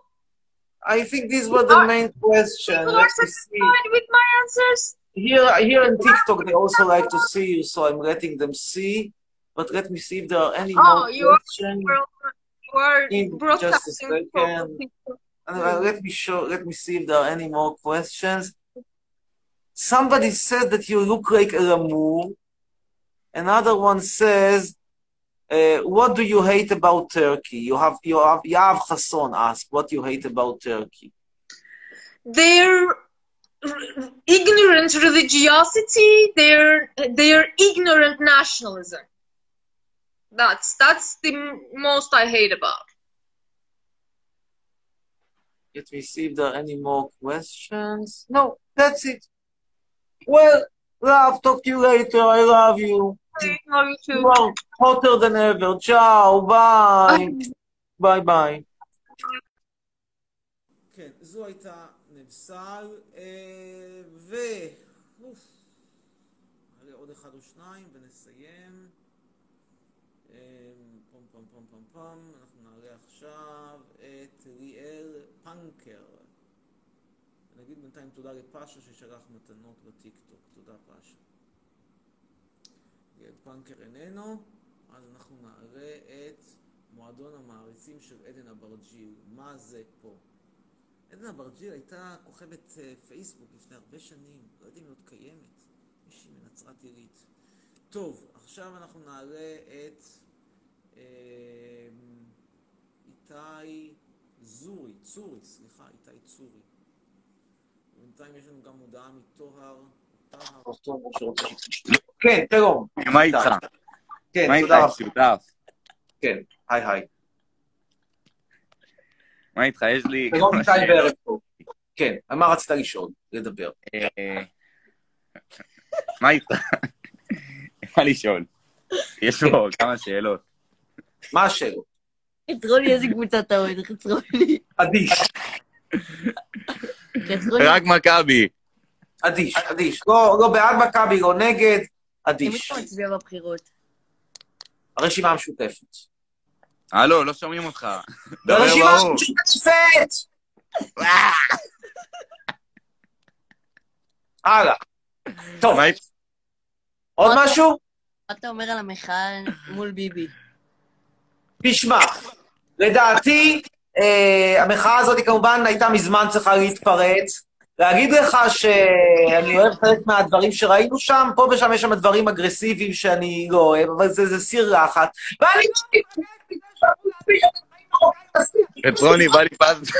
I think these were the main questions.
You are
Let me see.
satisfied with my answers?
Here, here in TikTok, they also like to see you, so I'm letting them see. But let me see if there are any
Oh,
more
you are, you are
In just a second. Uh, let me show. Let me see if there are any more questions. Somebody said that you look like a Lamour. Another one says, uh, "What do you hate about Turkey?" You have you have Yav Hasson asked, "What do you hate about Turkey?"
their ignorant religiosity, their their ignorant nationalism. That's that's the m- most I hate about.
Let me see if there are any more questions. No, that's it. Well, love, talk to you later. I love you.
Love you too.
You are hotter than ever. Ciao, bye. ביי ביי. כן, זו הייתה נבסל, אה, ו... אוף, נעלה עוד אחד או שניים ונסיים. אה, פום פום פום פום פום, אנחנו נעלה עכשיו את ליאל פנקר. נגיד בינתיים תודה לפאשה ששלח מתנות בטיקטוק. תודה פאשה. ליאל פנקר איננו, אז אנחנו נעלה את מועדון המעריצים של עדן אברג'יל. מה זה פה? עדן אברג'יל הייתה כוכבת אה, פייסבוק לפני הרבה שנים, לא יודעים אם היא עוד קיימת, מישהי מנצרת עילית. טוב, עכשיו אנחנו נעלה את אה, איתי זורי, צורי, סליחה, איתי צורי. בינתיים יש לנו גם הודעה מטוהר. טוהר. כן, שלום.
מה איתך?
כן,
מה
תודה
איתך,
רבה.
שותף?
כן, היי היי.
מה איתך? יש לי...
כן, על מה רצית לשאול? לדבר.
אה, מה איתך? מה לשאול? יש פה כמה שאלות.
מה השאלות?
חצרוני, איזה קבוצה אתה אוהד? חצרוני.
אדיש.
רק מכבי.
אדיש, אדיש. לא לא בעד מכבי, לא נגד,
למי
אדיש.
אתה מצביע בבחירות?
הרשימה המשותפת.
הלו, לא שומעים אותך. דבר
הרשימה
ברור.
המשותפת! הלאה. טוב. עוד משהו?
מה אתה אומר על המחאה מול ביבי?
תשמע, לדעתי, אה, המחאה הזאת כמובן הייתה מזמן צריכה להתפרץ. להגיד לך שאני אוהב חלק מהדברים שראינו שם, פה ושם יש שם דברים אגרסיביים שאני לא אוהב, אבל זה, זה סיר לחץ. ואני
חצרוני, בא לי פז.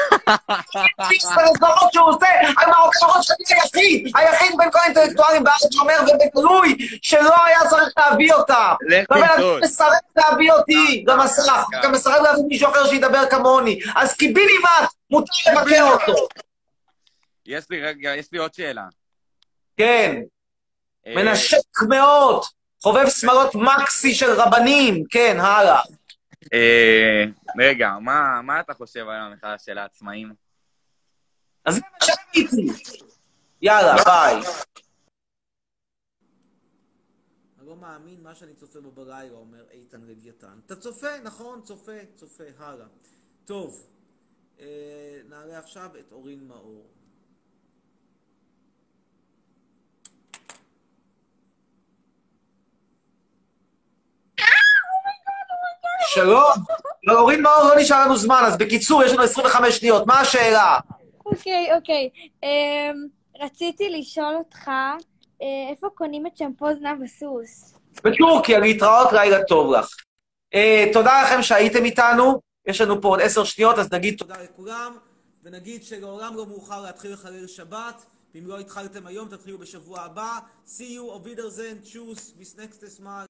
שהוא עושה, המערכות שאני היחיד, היחיד בין כל האינטלקטואלים בארץ שאומר ובגלוי שלא היה צריך להביא אותה.
לך תמסוד.
מסרב להביא אותי, גם השרה, גם מסרב להביא מישהו אחר שידבר כמוני. אז קיבינימט, מותר לבקר אותו.
יש לי רגע, יש לי עוד שאלה.
כן,
אה,
מנשק מאוד, חובב שמלות מקסי של רבנים, כן, הלאה.
אה, רגע, מה אתה חושב על המחאה של העצמאים?
אז זה מה שעניתי. יאללה, ביי. אני לא מאמין מה שאני צופה בו בלילה, אומר איתן לוויתן. אתה צופה, נכון, צופה, צופה, הלאה. טוב, אה, נעלה עכשיו את אורין מאור. שלום. לא, אורין מאור לא נשאר לנו זמן, אז בקיצור, יש לנו 25 שניות. מה השאלה?
אוקיי, אוקיי. אמ, רציתי לשאול אותך, אה, איפה קונים את שמפו זנב הסוס?
בטורקיה, להתראות, לילה טוב לך. אה, תודה לכם שהייתם איתנו. יש לנו פה עוד עשר שניות, אז נגיד תודה לכולם, ונגיד שלעולם לא מאוחר להתחיל לחלל שבת. ואם לא התחלתם היום, תתחילו בשבוע הבא. See you, auf Wiedersehen, tschüss, bis nächstes Mal.